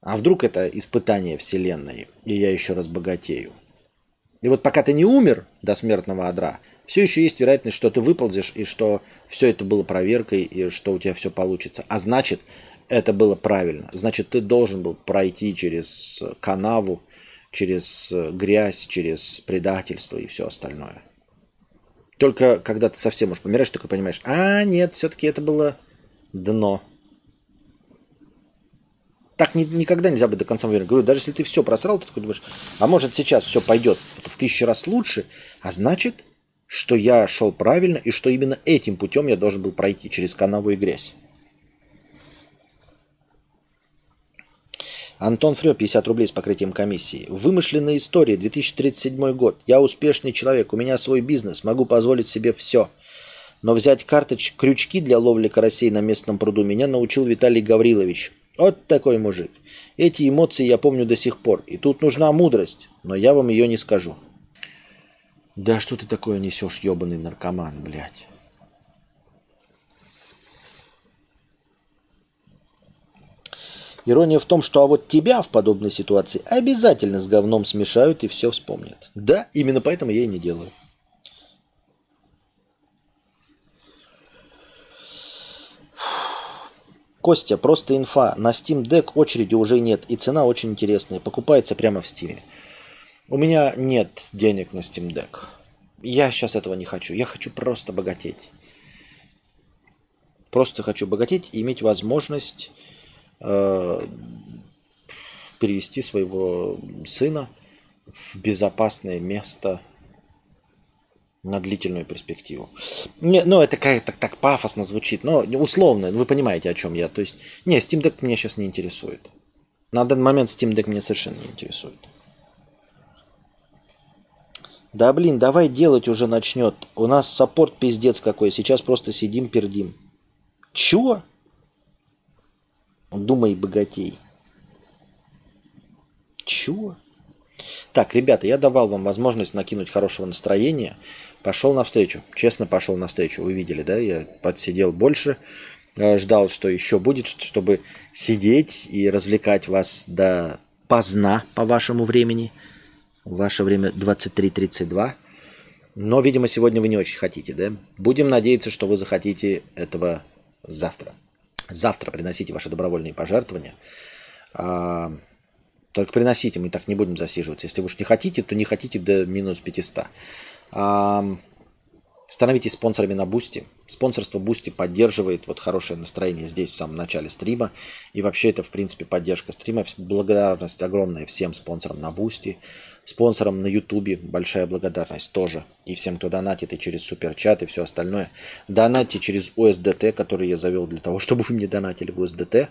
а вдруг это испытание Вселенной, и я еще раз богатею? И вот пока ты не умер до смертного адра, все еще есть вероятность, что ты выползешь, и что все это было проверкой, и что у тебя все получится. А значит, это было правильно. Значит, ты должен был пройти через канаву, через грязь, через предательство и все остальное. Только когда ты совсем уж помираешь, только понимаешь, а нет, все-таки это было дно так ни, никогда нельзя быть до конца уверен. Говорю, даже если ты все просрал, ты такой думаешь, а может сейчас все пойдет в тысячу раз лучше, а значит, что я шел правильно и что именно этим путем я должен был пройти, через канаву и грязь. Антон Фрё, 50 рублей с покрытием комиссии. Вымышленная история, 2037 год. Я успешный человек, у меня свой бизнес, могу позволить себе все. Но взять карточ, крючки для ловли карасей на местном пруду меня научил Виталий Гаврилович – вот такой мужик. Эти эмоции я помню до сих пор. И тут нужна мудрость, но я вам ее не скажу. Да что ты такое несешь, ебаный наркоман, блядь? Ирония в том, что а вот тебя в подобной ситуации обязательно с говном смешают и все вспомнят. Да, именно поэтому я и не делаю. Костя, просто инфа. На Steam Deck очереди уже нет, и цена очень интересная. Покупается прямо в Steam. У меня нет денег на Steam Deck. Я сейчас этого не хочу. Я хочу просто богатеть. Просто хочу богатеть и иметь возможность э, перевести своего сына в безопасное место – на длительную перспективу. Не, ну, это как-то так пафосно звучит, но условно, вы понимаете, о чем я. То есть, не, Steam Deck меня сейчас не интересует. На данный момент Steam Deck меня совершенно не интересует. Да блин, давай делать уже начнет. У нас саппорт пиздец какой. Сейчас просто сидим, пердим. Чего? Думай, богатей. Чего? Так, ребята, я давал вам возможность накинуть хорошего настроения. Пошел навстречу. Честно пошел навстречу. Вы видели, да? Я подсидел больше. э, ждал, что еще будет, чтобы сидеть и развлекать вас до поздна по вашему времени. Ваше время 23.32. Но, видимо, сегодня вы не очень хотите, да? Будем надеяться, что вы захотите этого завтра. Завтра приносите ваши добровольные пожертвования. А, только приносите, мы так не будем засиживаться. Если вы уж не хотите, то не хотите до минус 500. Становитесь спонсорами на Boosty. Спонсорство Boosty поддерживает вот хорошее настроение здесь в самом начале стрима. И вообще это, в принципе, поддержка стрима. Благодарность огромная всем спонсорам на Boosty. Спонсорам на Ютубе большая благодарность тоже. И всем, кто донатит и через суперчат и все остальное. Донатьте через USDT, который я завел для того, чтобы вы мне донатили в USDT.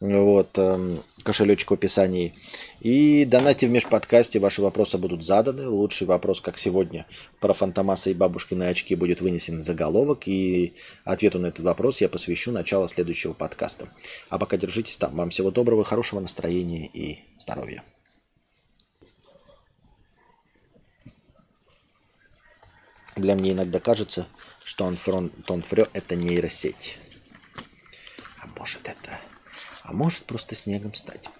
Вот, эм, кошелечек в описании. И донатьте в межподкасте, ваши вопросы будут заданы. Лучший вопрос, как сегодня, про Фантомаса и бабушкины очки будет вынесен в заголовок. И ответу на этот вопрос я посвящу начало следующего подкаста. А пока держитесь там. Вам всего доброго, хорошего настроения и здоровья. Для меня иногда кажется, что он Тонфрё – это нейросеть. А может это... А может просто снегом стать.